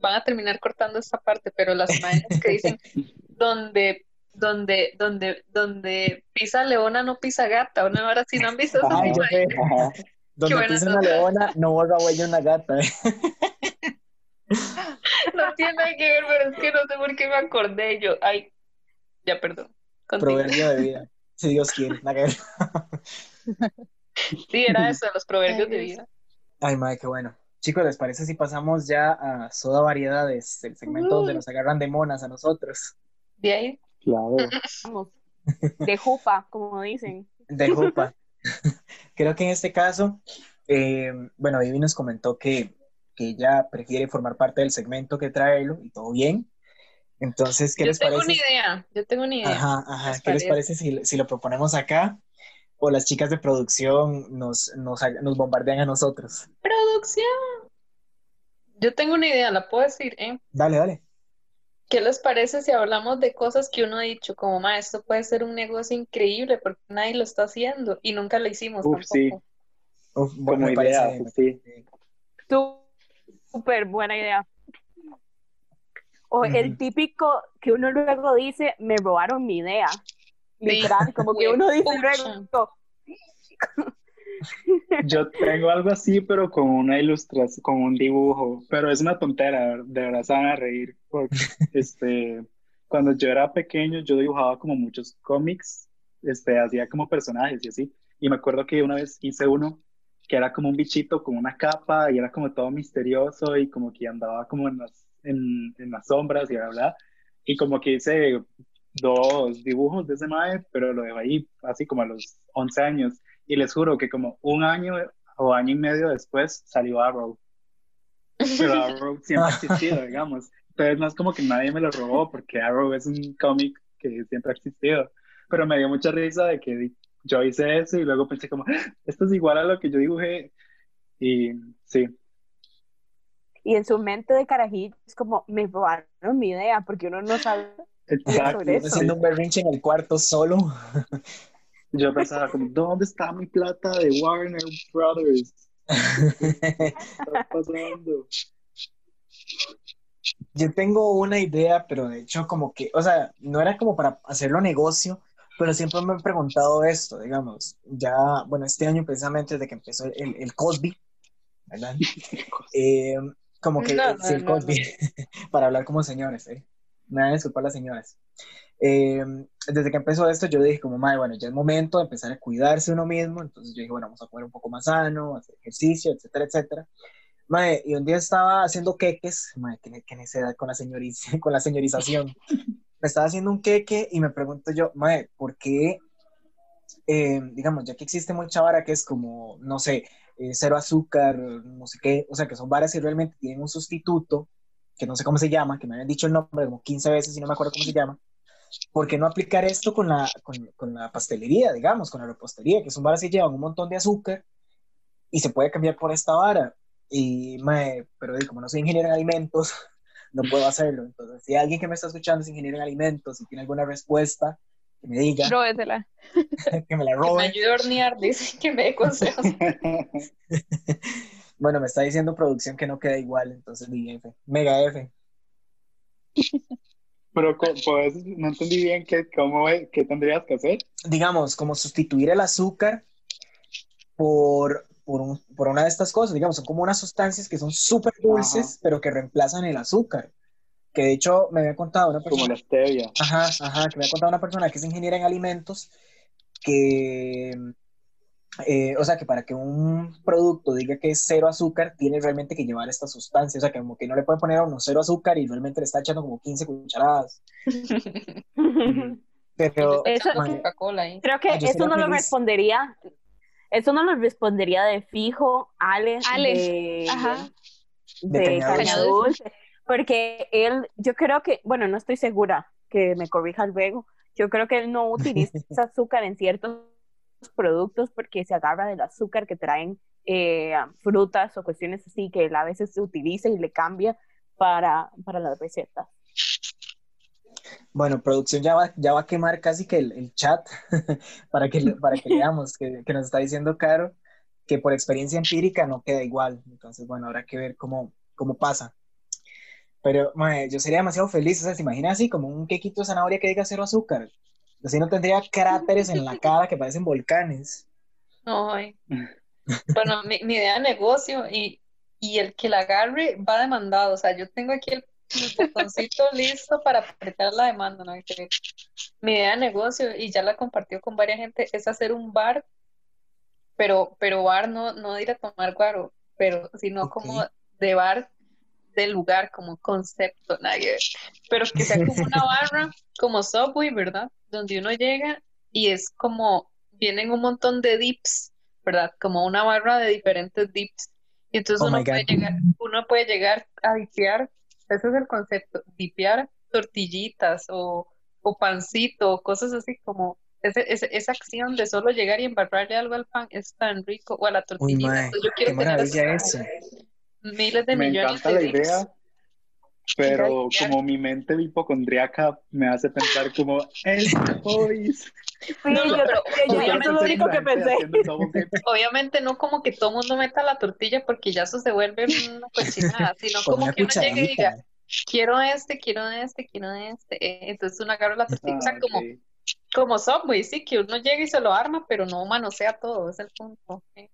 van a terminar cortando esta parte, pero las imágenes que dicen donde donde, donde, donde pisa leona no pisa gata, una hora si no han visto esa Donde pisa una leona no borra huella una gata. no tiene nada que ver, pero es que no sé por qué me acordé yo. Ay, ya perdón. Proverbio de vida. Si Dios quiere, nada que ver. sí, era eso, los proverbios de vida. Ay, madre, qué bueno. Chicos, ¿les parece si pasamos ya a Soda Variedades, el segmento donde nos agarran de monas a nosotros? De ahí. Claro. Vamos. De jupa, como dicen. De jupa. Creo que en este caso, eh, bueno, Vivi nos comentó que, que, ella prefiere formar parte del segmento que traerlo y todo bien. Entonces, ¿qué les parece? Yo tengo una idea, yo tengo una idea. Ajá, ajá. ¿Qué les parece si, si, lo proponemos acá? o las chicas de producción nos, nos, nos bombardean a nosotros. Producción. Yo tengo una idea, la puedo decir, ¿eh? Dale, dale. ¿Qué les parece si hablamos de cosas que uno ha dicho, como, maestro, puede ser un negocio increíble porque nadie lo está haciendo y nunca lo hicimos Uf, Sí. Uf, buena idea, sí. Súper buena idea. O el típico que uno luego dice, me robaron mi idea. Literal, como que uno dice luego. Yo tengo algo así, pero con una ilustración, con un dibujo, pero es una tontera, de verdad se van a reír, porque este, cuando yo era pequeño yo dibujaba como muchos cómics, este, hacía como personajes y así, y me acuerdo que una vez hice uno que era como un bichito con una capa y era como todo misterioso y como que andaba como en las, en, en las sombras y bla, bla, y como que hice dos dibujos de ese mae, pero lo dejo ahí así como a los 11 años. Y les juro que como un año o año y medio después salió Arrow. Pero Arrow siempre ha existido, digamos. Entonces no es como que nadie me lo robó porque Arrow es un cómic que siempre ha existido. Pero me dio mucha risa de que yo hice eso y luego pensé como, ah, esto es igual a lo que yo dibujé. Y sí. Y en su mente de carajillo es como, me robaron mi idea porque uno no sabe Exacto. Haciendo un berrinche en el cuarto solo. Yo pensaba como, ¿dónde está mi plata de Warner Brothers? ¿Qué está pasando? Yo tengo una idea, pero de hecho como que, o sea, no era como para hacerlo negocio, pero siempre me he preguntado esto, digamos, ya, bueno, este año precisamente desde que empezó el, el Cosby, ¿verdad? Eh, como que el Cosby, para hablar como señores, ¿eh? me van a disculpar las señoras. Eh, desde que empezó esto, yo dije como, madre, bueno, ya es momento de empezar a cuidarse uno mismo, entonces yo dije, bueno, vamos a comer un poco más sano, hacer ejercicio, etcétera, etcétera. Madre, y un día estaba haciendo queques, madre, qué, qué necesidad con la, señoriz con la señorización. me estaba haciendo un queque y me pregunto yo, madre, ¿por qué, eh, digamos, ya que existe mucha vara que es como, no sé, eh, cero azúcar, no sé qué, o sea, que son varas que realmente tienen un sustituto, que no sé cómo se llama, que me habían dicho el nombre como 15 veces y no me acuerdo cómo se llama, ¿por qué no aplicar esto con la, con, con la pastelería, digamos, con la repostería, que son varas que llevan un montón de azúcar y se puede cambiar por esta vara? Y, me, pero como no soy ingeniero en alimentos, no puedo hacerlo. Entonces, si alguien que me está escuchando es ingeniero en alimentos y tiene alguna respuesta, que me diga. Róbesela. que me la robe. Que me ayude a hornear, dice que me dé consejos. Bueno, me está diciendo producción que no queda igual, entonces di F. Mega F. Pero pues, no entendí bien qué, cómo, qué tendrías que hacer. Digamos, como sustituir el azúcar por, por, un, por una de estas cosas. Digamos, son como unas sustancias que son súper dulces, pero que reemplazan el azúcar. que de hecho me había contado una persona. Como la stevia. Ajá, ajá, que me ha contado una persona que es ingeniera en alimentos, que, eh, o sea, que para que un producto diga que es cero azúcar, tiene realmente que llevar esta sustancia, o sea, que como que no le puede poner a uno cero azúcar y realmente le está echando como 15 cucharadas. Pero, Eso- Coca-Cola ahí. Creo que Ah, eso no lo respondería, eso no lo respondería de fijo Ale, Ale, de, ajá. de De Caña. Dulce, porque él, yo creo que, bueno, no estoy segura que me corrija luego, yo creo que él no utiliza azúcar en ciertos productos porque se agarra del azúcar que traen eh, frutas o cuestiones así que él a veces se utiliza y le cambia para, para las recetas. Bueno, producción ya va, ya va a quemar casi que el, el chat para que, para que leamos, que, que nos está diciendo Caro que por experiencia empírica no queda igual. Entonces, bueno, habrá que ver cómo, cómo pasa. Pero mae, yo sería demasiado feliz, o sea, ¿se imagina así como un quequito de zanahoria que diga cero azúcar? Así no tendría cráteres en la cara que parecen volcanes. Ay. Bueno, mi, mi idea de negocio y, y el que la agarre va demandado. O sea, yo tengo aquí el, el botoncito listo para apretar la demanda. ¿no? Que mi idea de negocio, y ya la compartió con varias gente, es hacer un bar, pero, pero bar no, no de ir a tomar guaro, pero sino como de bar del lugar, como concepto, ver. Pero que sea como una barra, como Subway, ¿verdad? Donde uno llega y es como, vienen un montón de dips, ¿verdad? Como una barra de diferentes dips. Y entonces Oh uno puede llegar, uno puede llegar a dipear, ese es el concepto, dipear tortillitas o, o pancito, o cosas así como ese- ese- esa acción de solo llegar y embarrarle algo al pan es tan rico, o a la Uy, tortillita. Entonces yo qué quiero tener así maravilla eso. miles de Me millones encanta de la dips. idea, pero como mi mente hipocondriaca me hace pensar como el boys. Sí, No, yo pero yo- obviamente eso es lo único que pensé. Obviamente no como que todo mundo meta la tortilla porque ya eso se vuelve una cochinada, sino como una que uno llegue y diga, quiero este, quiero este, quiero este. eh, Entonces uno agarra la tortilla, o sea, Ah, como, como Subway, sí, que uno llega y se lo arma, pero no manosea todo, es el punto. eh.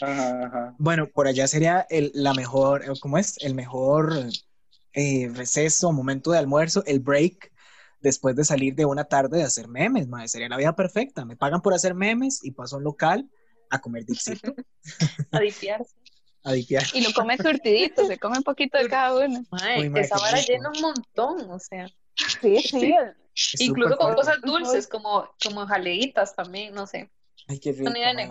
Ajá, ajá. Bueno, por allá sería el, la mejor, ¿cómo es? El mejor eh, receso, momento de almuerzo, el break, después de salir de una tarde de hacer memes, madre, sería la vida perfecta. Me pagan por hacer memes y paso a un local a comer dipsito, A dipearse. a dipear. Y lo come surtidito, se come un poquito de cada uno. Uy, mae, esa vara llena un montón, o sea, Sí, sí, Es incluso con cosas dulces, como, como jaleitas también, no sé. Ay, qué rico. Madre.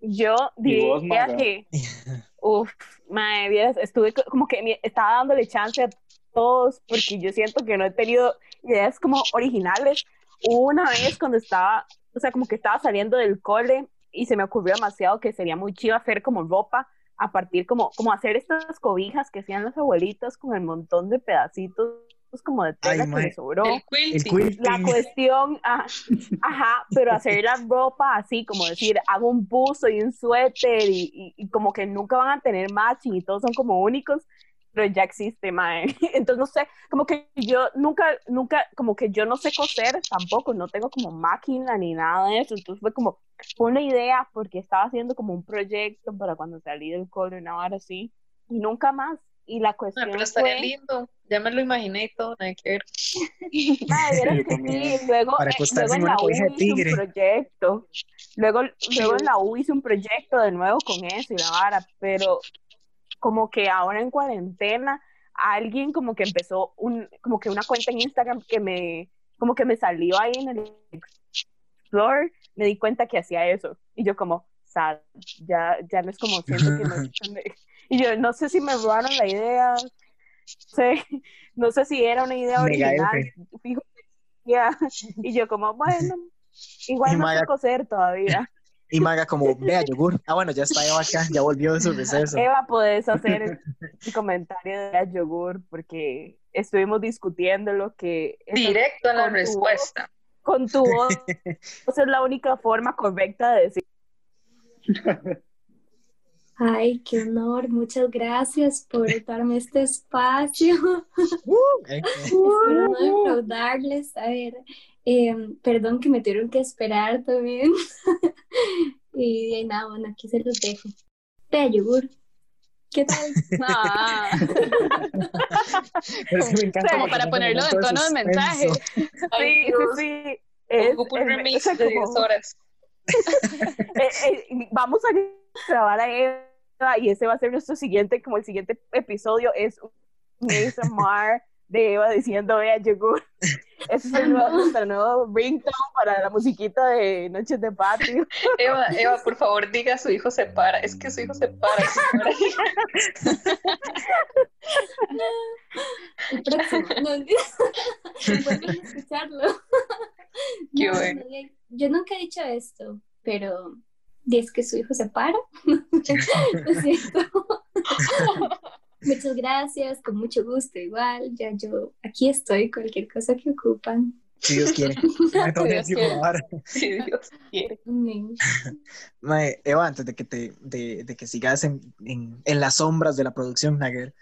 Yo ¿Y vos, diría que, uff, mae, vieras, estuve co- como que estaba dándole chance a todos porque yo siento que no he tenido ideas como originales. Una vez cuando estaba, o sea, como que estaba saliendo del cole y se me ocurrió demasiado que sería muy chido hacer como ropa a partir como, como hacer estas cobijas que hacían los abuelitos con el montón de pedacitos como de tela Ay, que sobró. El El quilting. quilting. La cuestión, ah, ajá, pero hacer la ropa así, como decir, hago un buzo y un suéter y, y- y como que nunca van a tener matching y todos son como únicos, pero ya existe, mae. Entonces, no sé, como que yo nunca, nunca, como que yo no sé coser tampoco, no tengo como máquina ni nada de eso, entonces fue como, fue una idea porque estaba haciendo como un proyecto para cuando salí del cole, una hora así, y nunca más. Y la Ah, cuestión pero estaría fue... lindo, ya me lo imaginé y todo, nada que ver. Madre, que sí, luego, Para eh, luego en la U hice un proyecto. Luego, luego en la U hice un proyecto de nuevo con eso y la vara, pero como que ahora en cuarentena alguien como que empezó un, como que una cuenta en Instagram que me, como que me salió ahí en el Explore, me di cuenta que hacía eso. Y yo como, sad, ya, ya no es como siento que no es tan de- Y yo no sé si me robaron la idea, no sé, no sé si era una idea original, fijo, ya. Y yo como, bueno, igual Y no sé Maya- coser todavía. Y Maga como, vea, yogur. Ah, bueno, ya está Eva acá, ya volvió de su receso. Eva, podés hacer el comentario de la yogur porque estuvimos discutiendo lo que Directo a la respuesta. con tu voz esa es la única forma correcta de decir. Ay, qué honor. Muchas gracias por darme este espacio. Eh, Espero no defraudarles. A ver, em, perdón que me tuvieron que esperar también. y, nada, bueno, aquí se los dejo. Vea, yogur. ¿Qué tal? Ah, Pero es que me encanta como para ponerlo en tono de mensaje. Sí, sí, sí. Es- un de 10 como- horas. eh, eh, vamos a grabar a Eva y ese va a ser nuestro siguiente, como el siguiente episodio es un ASMR de Eva diciendo vea yogur. Ese es el nuevo, nuestro nuevo ringtone para la musiquita de Noches de Patio. Eva, Eva, por favor, diga su hijo se para. Es que su hijo se para. El próximo. No, vuelven a escucharlo. Qué No, bueno. no, yo- Yo nunca he dicho esto, pero es que su hijo se para. Lo siento. Muchas gracias, con mucho gusto igual. Ya yo aquí estoy, cualquier cosa que ocupan. Si Dios quiere. Me toca Dios quiere. Si Dios quiere. Mae, Eva, antes de que, te, de, de que sigas en, en, en las sombras de la producción, Nagel,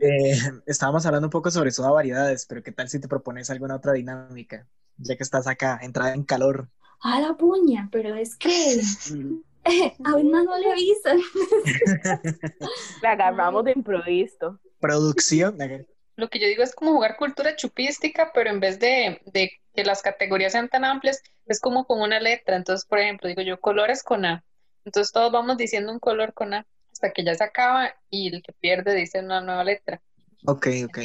eh, estábamos hablando un poco sobre soda variedades, pero ¿qué tal si te propones alguna otra dinámica? Ya que estás acá, entrada en calor. A la puña, pero es que aún no, no le avisan. La agarramos de improviso. Producción. Lo que yo digo es como jugar cultura chupística, pero en vez de, de que las categorías sean tan amplias, es como con una letra. Entonces, por ejemplo, digo yo colores con A. Entonces todos vamos diciendo un color con A hasta que ya se acaba y el que pierde dice una nueva letra. Ok, ok.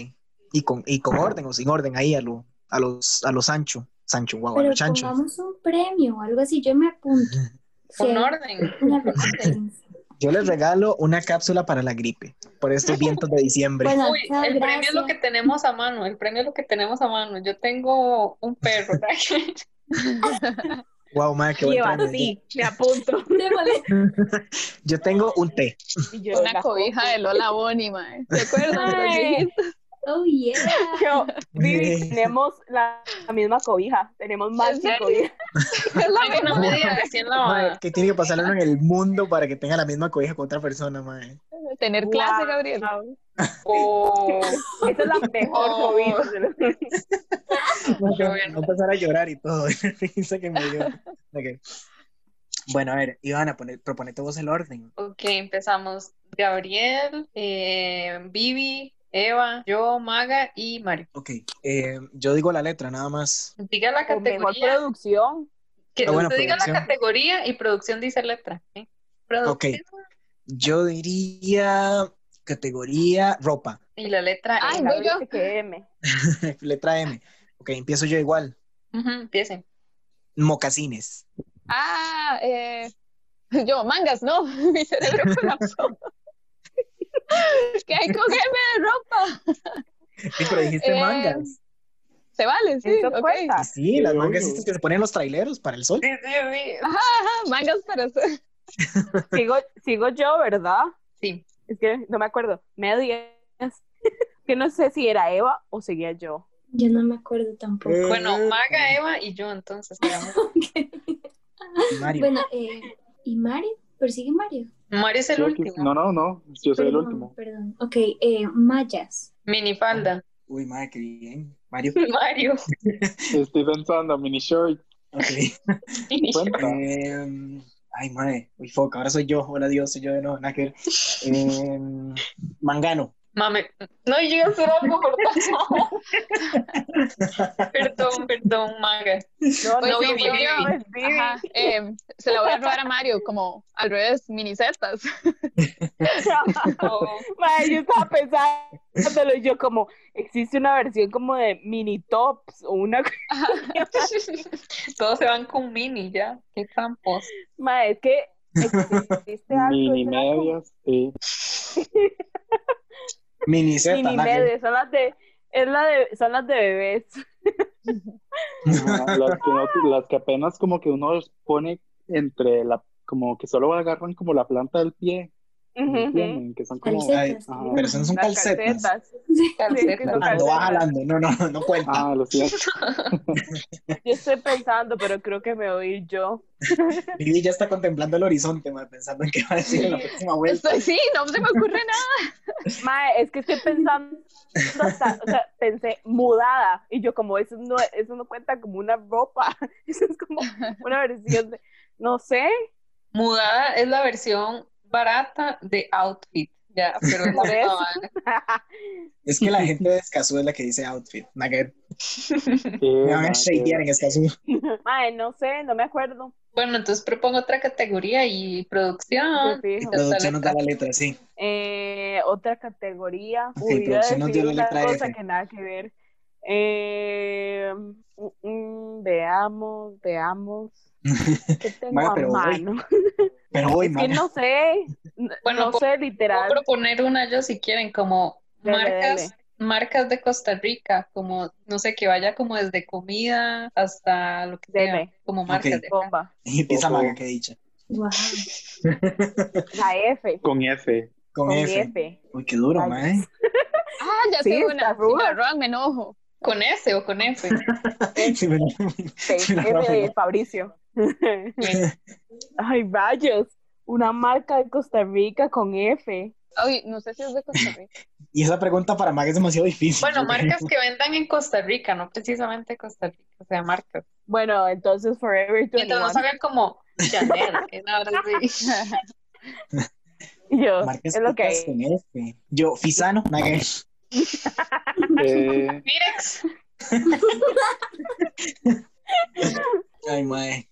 Y con, y con orden o sin orden ahí a, lo, a los a los Sancho. Sancho, guau, a Pero los chanchos. pongamos un premio o algo así, yo me apunto. Sí, Un orden. Yo les regalo una cápsula para la gripe por estos vientos de diciembre. Bueno, Uy, chao, el premio es lo que tenemos a mano, el premio es lo que tenemos a mano. Yo tengo un perro, Wow, madre, qué Y buen Eva, premio. sí, me apunto. Yo tengo un té. Y yo Una la cobija de Lola Bonnie, mae. ¿Se acuerdan? De? Oh, yeah. Yo, Vivi, tenemos la, la misma cobija, tenemos más ¿En que serio? cobija. Es la Madre, lavada. que tiene que pasarle uno en el mundo para que tenga la misma cobija con otra persona, madre. Tener clase. Gabriel. Oh, Esa es la mejor Oh. cobija. No, bueno. no empezar a llorar y todo. Que me dio. Bueno, a ver, Ivana, pone- proponete vos el orden. ok, empezamos. Gabriel, eh, Vivi, Eva, yo, Maga y Mario. Ok. eh, yo digo la letra, nada más. Diga la Con mejor categoría. producción. Que Ah, bueno, usted diga la producción. categoría y producción dice letra. ¿eh? Producción Yo diría categoría ropa. y la letra Ay, yo. dice que M. Letra M. Ok, empiezo yo igual. Empiecen. Mocasines. Ah, eh, yo, mangas, no. Mi cerebro colapsó. ¿Qué hay con M de ropa? Sí, pero dijiste Eh, mangas. Se vale, sí. Eso ok. cuenta. Sí, las mangas estas que se ponen en los traileros para el sol. Sí, sí, sí. Ajá, mangas para hacer. Sigo, sigo yo, ¿verdad? Sí. Es que no me acuerdo. Medias. que no sé si era Eva o seguía yo. Yo no me acuerdo tampoco. Eh, Bueno, Maga, Eva y yo, entonces. digamos. Mario. Bueno, eh, ¿y Mario? ¿Persigue Mario? Mario es el último. No, no, no. Yo soy el último. Perdón. Ok, eh, mallas. Minifalda. Uy, madre, qué bien. Mario. Mario. Estoy pensando, mini short. Ok. Cuenta. Em, ay, madre. Uy, foca, ahora soy yo. Hola, Dios, soy yo de nuevo. nada que ver. Em, mangano. Mame. No, yo iba a hacer algo, ¿verdad? Perdón, perdón, Maga. No, Pues No, sí, Vivi, Vivi. no, es Vivi. Ajá, eh, se la voy a robar a Mario, como al revés, minicetas. Oh, Mae, yo estaba pensándolo yo como, existe una versión como de mini tops o una Todos se van con mini ya. Qué campos. Mae, es que existe algo Mini como- medias. Sí. Mini Z. mini nada que ver. medias, son las de es la de son las de bebés. Las, que no- las que apenas como que uno pone entre la, como que solo agarran como la planta del pie. Que son como. Calcetas. Ajá. Pero son Las calcetas. calcetas. Calcetas. son Ando, va calcetas. jalando. No, no, no cuenta. Ah, lo siento. Yo estoy pensando, pero creo que me ir yo. Vivi ya está contemplando el horizonte, madre, pensando en qué va a decir en la próxima vuelta. Estoy, sí, no se me ocurre nada. Mae, es que estoy pensando hasta- o sea, pensé mudada y yo como eso no eso no cuenta como una ropa, eso es como una versión de no sé, Mudada es la versión barata de outfit. Ya, pero no, eso. Es que la gente de Escazú es la que dice outfit. Nugget. Sí, Me van a shadear en Escazú. Mae, no sé, no me acuerdo. Bueno, entonces propongo otra categoría y producción. Y Producción nos da la letra, sí. Eh, otra categoría. Ok, Uy, producción nos dio la letra cosa F. que nada que ver. Eh, mm, mm, veamos, veamos. ¿Qué tengo Mae, a pero hoy, mano? Pero hoy, Es que no sé. Bueno, no sé, Puedo literal. proponer una yo si quieren, como Dele, marcas, dele. marcas de Costa Rica, como, no sé, que vaya como desde comida hasta lo que sea, Dele. como marcas Ok. de. Bomba. Y empieza. Maga, que dicha. Wow. La F. Con F. Con, Con F. F. Uy, qué duro, man. Ah, ya Sí, sé está una. Si ruda. me enojo. ¿Con S o con F? Sí, me Sí, Sí, de ¿no? Fabricio. Ay, rayos. Una marca de Costa Rica con F. Ay, no sé si es de Costa Rica. Y esa pregunta para Maga es demasiado difícil. Bueno, creo. marcas que vendan en Costa Rica, no precisamente Costa Rica, o sea, marcas. Bueno, entonces Forever Mientras no 21. salgan como Chanel, que ahora sí. Yo, Marcas es lo que putas con F. Yo, Fisano, Maga. Eh, Mirex. Ay, mae.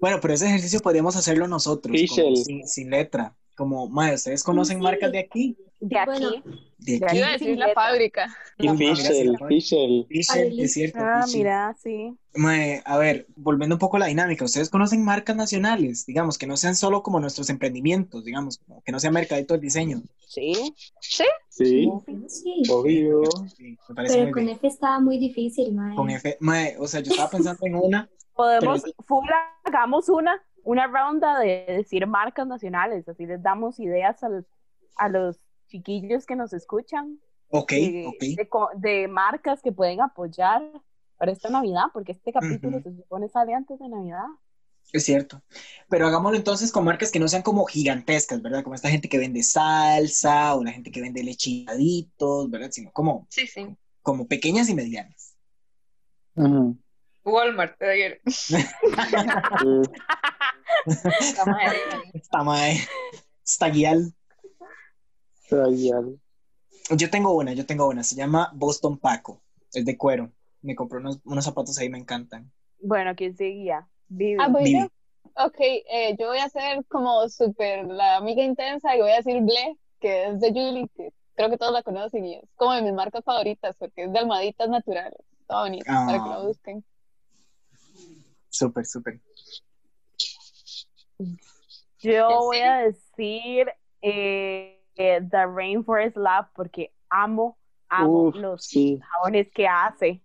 Bueno, pero ese ejercicio podríamos hacerlo nosotros, como Fischl. sin, sin letra. Como, mae, ¿ustedes conocen Sí. marcas de aquí? de aquí. Bueno. De De aquí. Iba a decir la fábrica. y sí, Fischl. Fischl, es cierto. Ah, mira, sí. Mae, a ver, volviendo un poco a la dinámica, ¿ustedes conocen marcas nacionales? Digamos, que no sean solo como nuestros emprendimientos, digamos, como que no sea mercadito del diseño. Sí. Sí, Sí, obvio. Sí, me parece pero muy con bien. F estaba muy difícil, mae. Con F, mae, o sea, yo estaba pensando en una, Podemos, Pero- full, hagamos una, una ronda de decir marcas nacionales, así les damos ideas a los, a los chiquillos que nos escuchan ok, de, ok, de de marcas que pueden apoyar para esta Navidad, porque este capítulo Ujú. se supone sale antes de Navidad. es cierto. Pero hagámoslo entonces con marcas que no sean como gigantescas, ¿verdad? Como esta gente que vende salsa o la gente que vende lechaditos, ¿verdad? Sino como, Sí, sí. como pequeñas y medianas. Ujú. Walmart, ayer. La madre. Está mae, está guial. Yo tengo una, yo tengo una, se llama Boston Paco, es de cuero. Me compré unos, unos zapatos ahí, me encantan. Bueno, ¿quién seguía? Vivi. Ah, voy yo. Ok, eh, yo voy a ser como súper la amiga intensa y voy a decir Ble, que es de Julie, que creo que todos la conocen y es como de mis marcas favoritas porque es de almohaditas naturales. Está bonito, para que Ah. lo busquen. Súper, súper. Yo voy a decir eh, eh, The Rainforest Lab porque amo, amo Uf, los sí. jabones que hace.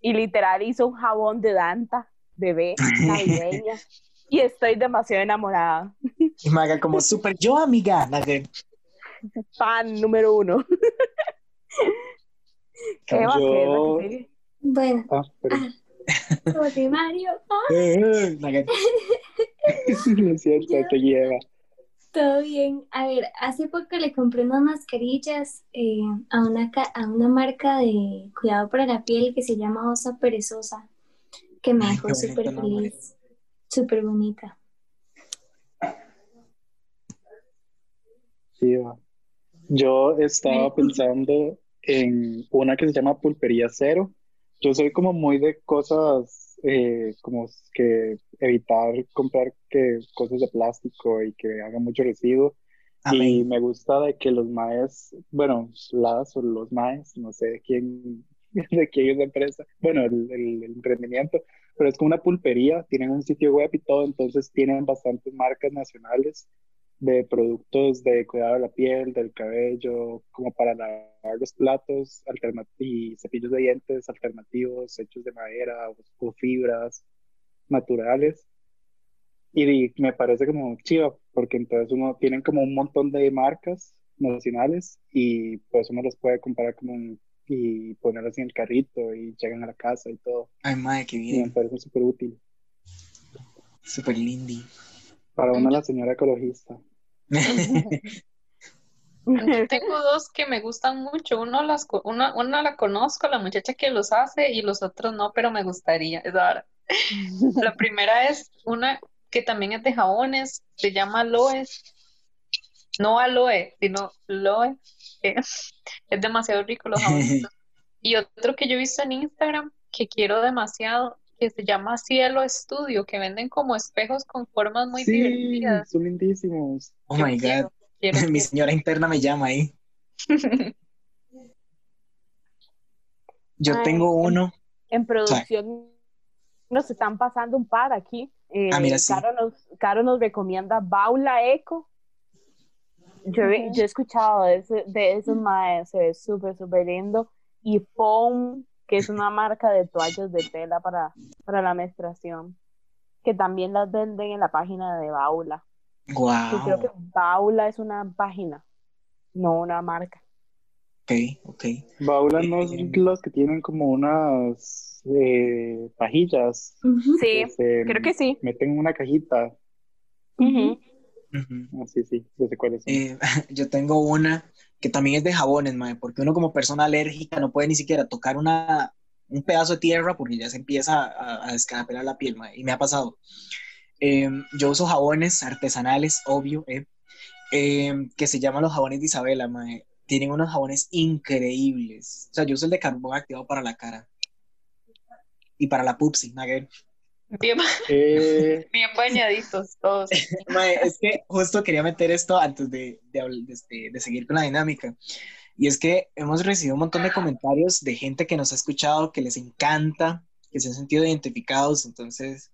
Y literal hizo un jabón de Danta, bebé, navideña. y estoy demasiado enamorada. Y me haga como súper yo, amiga. Fan número uno. ¿qué la Yo- que sigue? Bueno, Ah, pero ah, La de- no es cierto, te lleva. todo bien. A ver, hace poco le compré unas mascarillas eh, a, una, a una marca de cuidado para la piel que se llama Osa Perezosa, que me Ay, dejó súper feliz, súper bonita. Sí, va. Yo estaba pensando en una que se llama Pulpería Cero. Yo soy como muy de cosas eh, como que evitar comprar que cosas de plástico y que hagan mucho residuo. Y Amén. me gusta de que los maes, bueno, las o los maes, no sé quién, de quién es la empresa, bueno, el, el- el emprendimiento, pero es como una pulpería, tienen un sitio web y todo, entonces tienen bastantes marcas nacionales de productos de cuidado de la piel, del cabello, como para lavar los platos y cepillos de dientes alternativos hechos de madera o, o fibras naturales. Y me parece como chiva, porque entonces uno tienen como un montón de marcas nacionales y pues uno los puede comprar como un- y ponerlas en el carrito y llegan a la casa y todo. Ay, madre, qué Y me bien. parece súper útil Súper lindy. Para una la señora ecologista. Yo tengo dos que me gustan mucho. Uno las, co- una, una la conozco, la muchacha que los hace, y los otros no, pero me gustaría. Es ahora. La primera es una que también es de jabones, se llama Loes. no aloe, sino loe, es demasiado rico los jabones. y otro que yo he visto en Instagram que quiero demasiado, que se llama Cielo Estudio, que venden como espejos con formas muy Sí, divertidas. son lindísimos. Oh Yo my quiero, God. quiero, Mi señora interna me llama ahí. Yo Ay, tengo en- uno. En producción nos están pasando un par aquí. Eh, Ah, mira, sí. Caro, nos, Caro nos recomienda Baula Eco. Yo, he- yo he escuchado de, ese, de esos maes, se ve súper, súper lindo. Y Foam, que es una marca de toallas de tela para, para la menstruación, que también las venden en la página de Baula. Yo creo que Wow. Baula es una página, no una marca. Ok, ok. Baula no son los que tienen como unas eh, pajillas. Sí, se creo que sí. meten en una cajita. Ujú. Ujú. Ah, sí, sí, yo sé cuáles son. Eh, yo tengo una que también es de jabones, porque uno como persona alérgica no puede ni siquiera tocar una, un pedazo de tierra porque ya se empieza a, a la piel, y me ha pasado. Eh, yo uso jabones artesanales, obvio, eh, eh, que se llaman los jabones de Isabela. Tienen unos jabones increíbles. O sea, yo uso el de carbón activado para la cara. Y para la pupsi, nugget. Bien, Eh, bien bañaditos todos. Mae, es que justo quería meter esto antes de, de, de este- de seguir con la dinámica. Y es que hemos recibido un montón de comentarios de gente que nos ha escuchado, que les encanta, que se han sentido identificados. Entonces,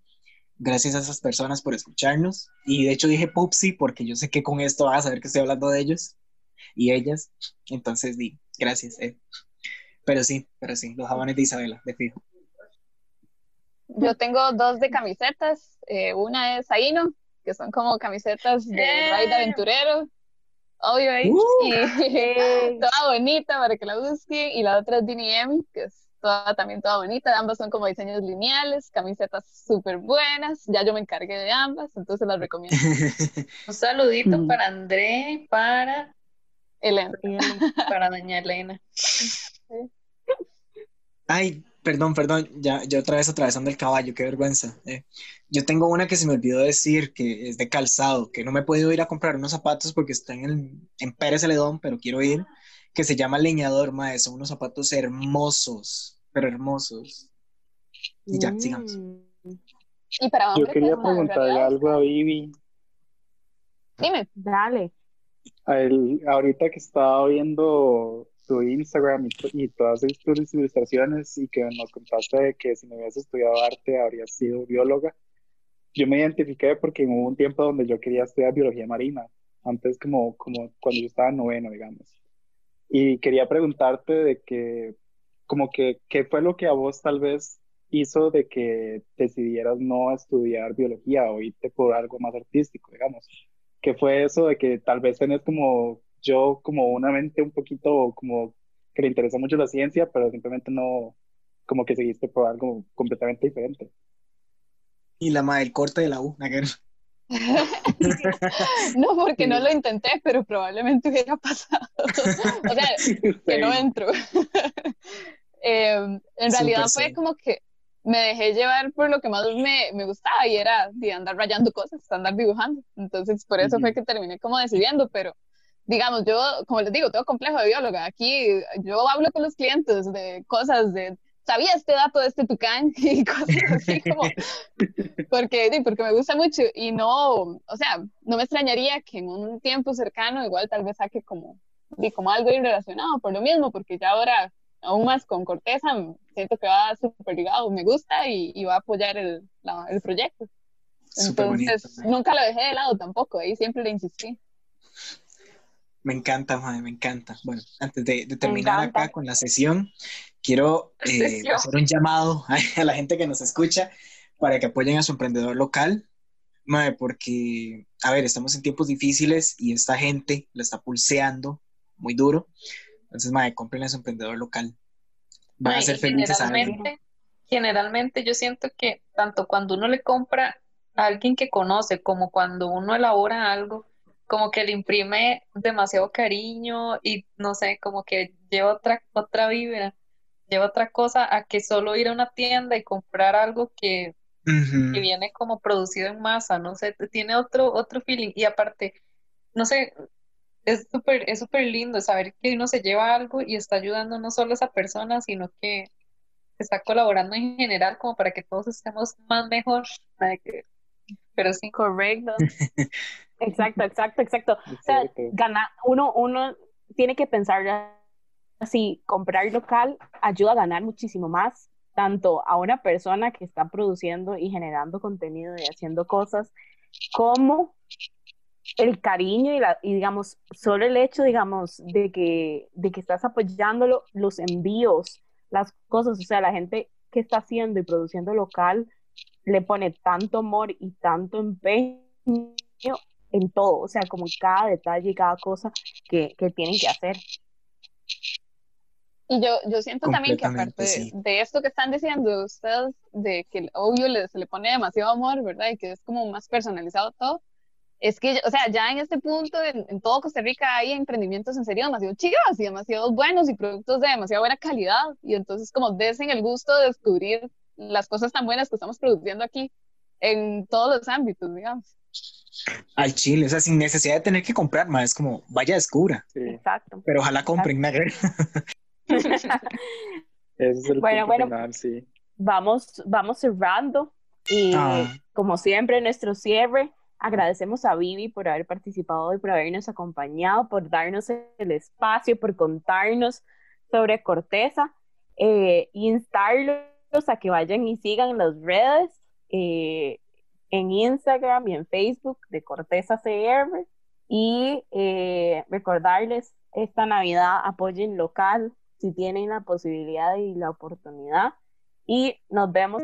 gracias a esas personas por escucharnos. Y de hecho dije Pupsi porque yo sé que con esto van a saber que estoy hablando de ellos y ellas. Entonces, di, gracias. eh. Pero sí, pero sí, los jabones de Isabela, de fijo. Yo tengo dos de camisetas. eh, una es Aino, que son como camisetas de ¡Eh! raid aventurero. Obvio ahí. ¡Uh! Y toda bonita para que la busquen. Y la otra es Dini Emi, que es toda, también toda bonita. Ambas son como diseños lineales, camisetas súper buenas. Ya yo me encargué de ambas, entonces las recomiendo. Un saludito Mm. para André, para, Elena. para doña Elena. Ay, perdón, perdón, ya, ya otra vez atravesando el caballo, qué vergüenza. eh. Yo tengo una que se me olvidó decir, que es de calzado, que no me he podido ir a comprar unos zapatos porque están en, en Pérez Celedón, pero quiero ir, que se llama Leñador, mae, son unos zapatos hermosos, pero hermosos. Y ya, sigamos. Mm. Y para yo quería pues, preguntarle algo a Vivi. Dime. Dale. A él- ahorita que estaba viendo tu Instagram y, y todas tus ilustraciones y que nos contaste de que si no hubieras estudiado arte habrías sido bióloga, yo me identifiqué porque hubo un tiempo donde yo quería estudiar biología marina, antes como, como cuando yo estaba en noveno, digamos. Y quería preguntarte de que, como que, ¿qué fue lo que a vos tal vez hizo de que decidieras no estudiar biología o irte por algo más artístico, digamos? ¿Qué fue eso de que tal vez tenés como yo, como una mente un poquito como que le interesa mucho la ciencia, pero simplemente no, como que seguiste por algo completamente diferente? Y la madre, el corte de la U, ver. No, porque no lo intenté, pero probablemente hubiera pasado. O sea, que no entro. Eh, en realidad Súper fue sí. como que me dejé llevar por lo que más me, me gustaba y era de andar rayando cosas, andar dibujando. Entonces, por eso fue Ujú. que terminé como decidiendo, pero digamos, yo, como les digo, tengo complejo de bióloga. Aquí yo hablo con los clientes de cosas de, ¿sabía este dato de este tucán? Y cosas así como, porque, porque me gusta mucho y no, o sea, no me extrañaría que en un tiempo cercano igual tal vez saque como, como algo relacionado por lo mismo, porque ya ahora, aún más con Corteza, siento que va súper ligado, me gusta y, y va a apoyar el, la- el proyecto. Entonces, nunca lo dejé de lado tampoco, ahí siempre le insistí. Me encanta, madre, me encanta. Bueno, antes de, de terminar acá con la sesión, quiero eh, hacer un llamado a, la gente que nos escucha para que apoyen a su emprendedor local, madre, porque, a ver, estamos en tiempos difíciles y esta gente la está pulseando muy duro. Entonces, madre, compren a su emprendedor local. Van a ser felices a generalmente, generalmente yo siento que tanto cuando uno le compra a alguien que conoce como cuando uno elabora algo, como que le imprime demasiado cariño y no sé, como que lleva otra, otra vibra, lleva otra cosa a que solo ir a una tienda y comprar algo que, que viene como producido en masa, no sé, tiene otro, otro feeling y aparte, no sé, es súper es súper lindo saber que uno se lleva algo y está ayudando no solo a esa persona, sino que está colaborando en general como para que todos estemos más mejor. Pero sí. Correcto. exacto, exacto, exacto. O sea, gana, uno, uno tiene que pensar así, comprar local ayuda a ganar muchísimo más, tanto a una persona que está produciendo y generando contenido y haciendo cosas, como el cariño y, la, y digamos, solo el hecho, digamos, de que, de que estás apoyándolo, los envíos, las cosas, o sea, la gente que está haciendo y produciendo local le pone tanto amor y tanto empeño en todo, o sea, como en cada detalle y cada cosa que, que tienen que hacer. Y yo, yo siento también que aparte de, de esto que están diciendo ustedes, de que el obvio le, se le pone demasiado amor, ¿verdad? Y que es como más personalizado todo, es que, o sea, ya en este punto, en, en todo Costa Rica hay emprendimientos en serio demasiado chivas y demasiado buenos y productos de demasiado buena calidad. Y entonces como desen el gusto de descubrir las cosas tan buenas que estamos produciendo aquí en todos los ámbitos, digamos. Al chile, o sea, sin necesidad de tener que comprar más, es como, vaya, descubra, Sí, Exacto. pero ojalá compren, ¿no? ese es el Bueno, punto bueno. final, sí. vamos, vamos cerrando y Ah. como siempre nuestro cierre agradecemos a Vivi por haber participado hoy, por habernos acompañado, por darnos el espacio, por contarnos sobre Corteza, eh, instarlos a que vayan y sigan las redes eh, en Instagram y en Facebook de Corteza CR y eh, recordarles esta Navidad apoyen local si tienen la posibilidad y la oportunidad y nos vemos.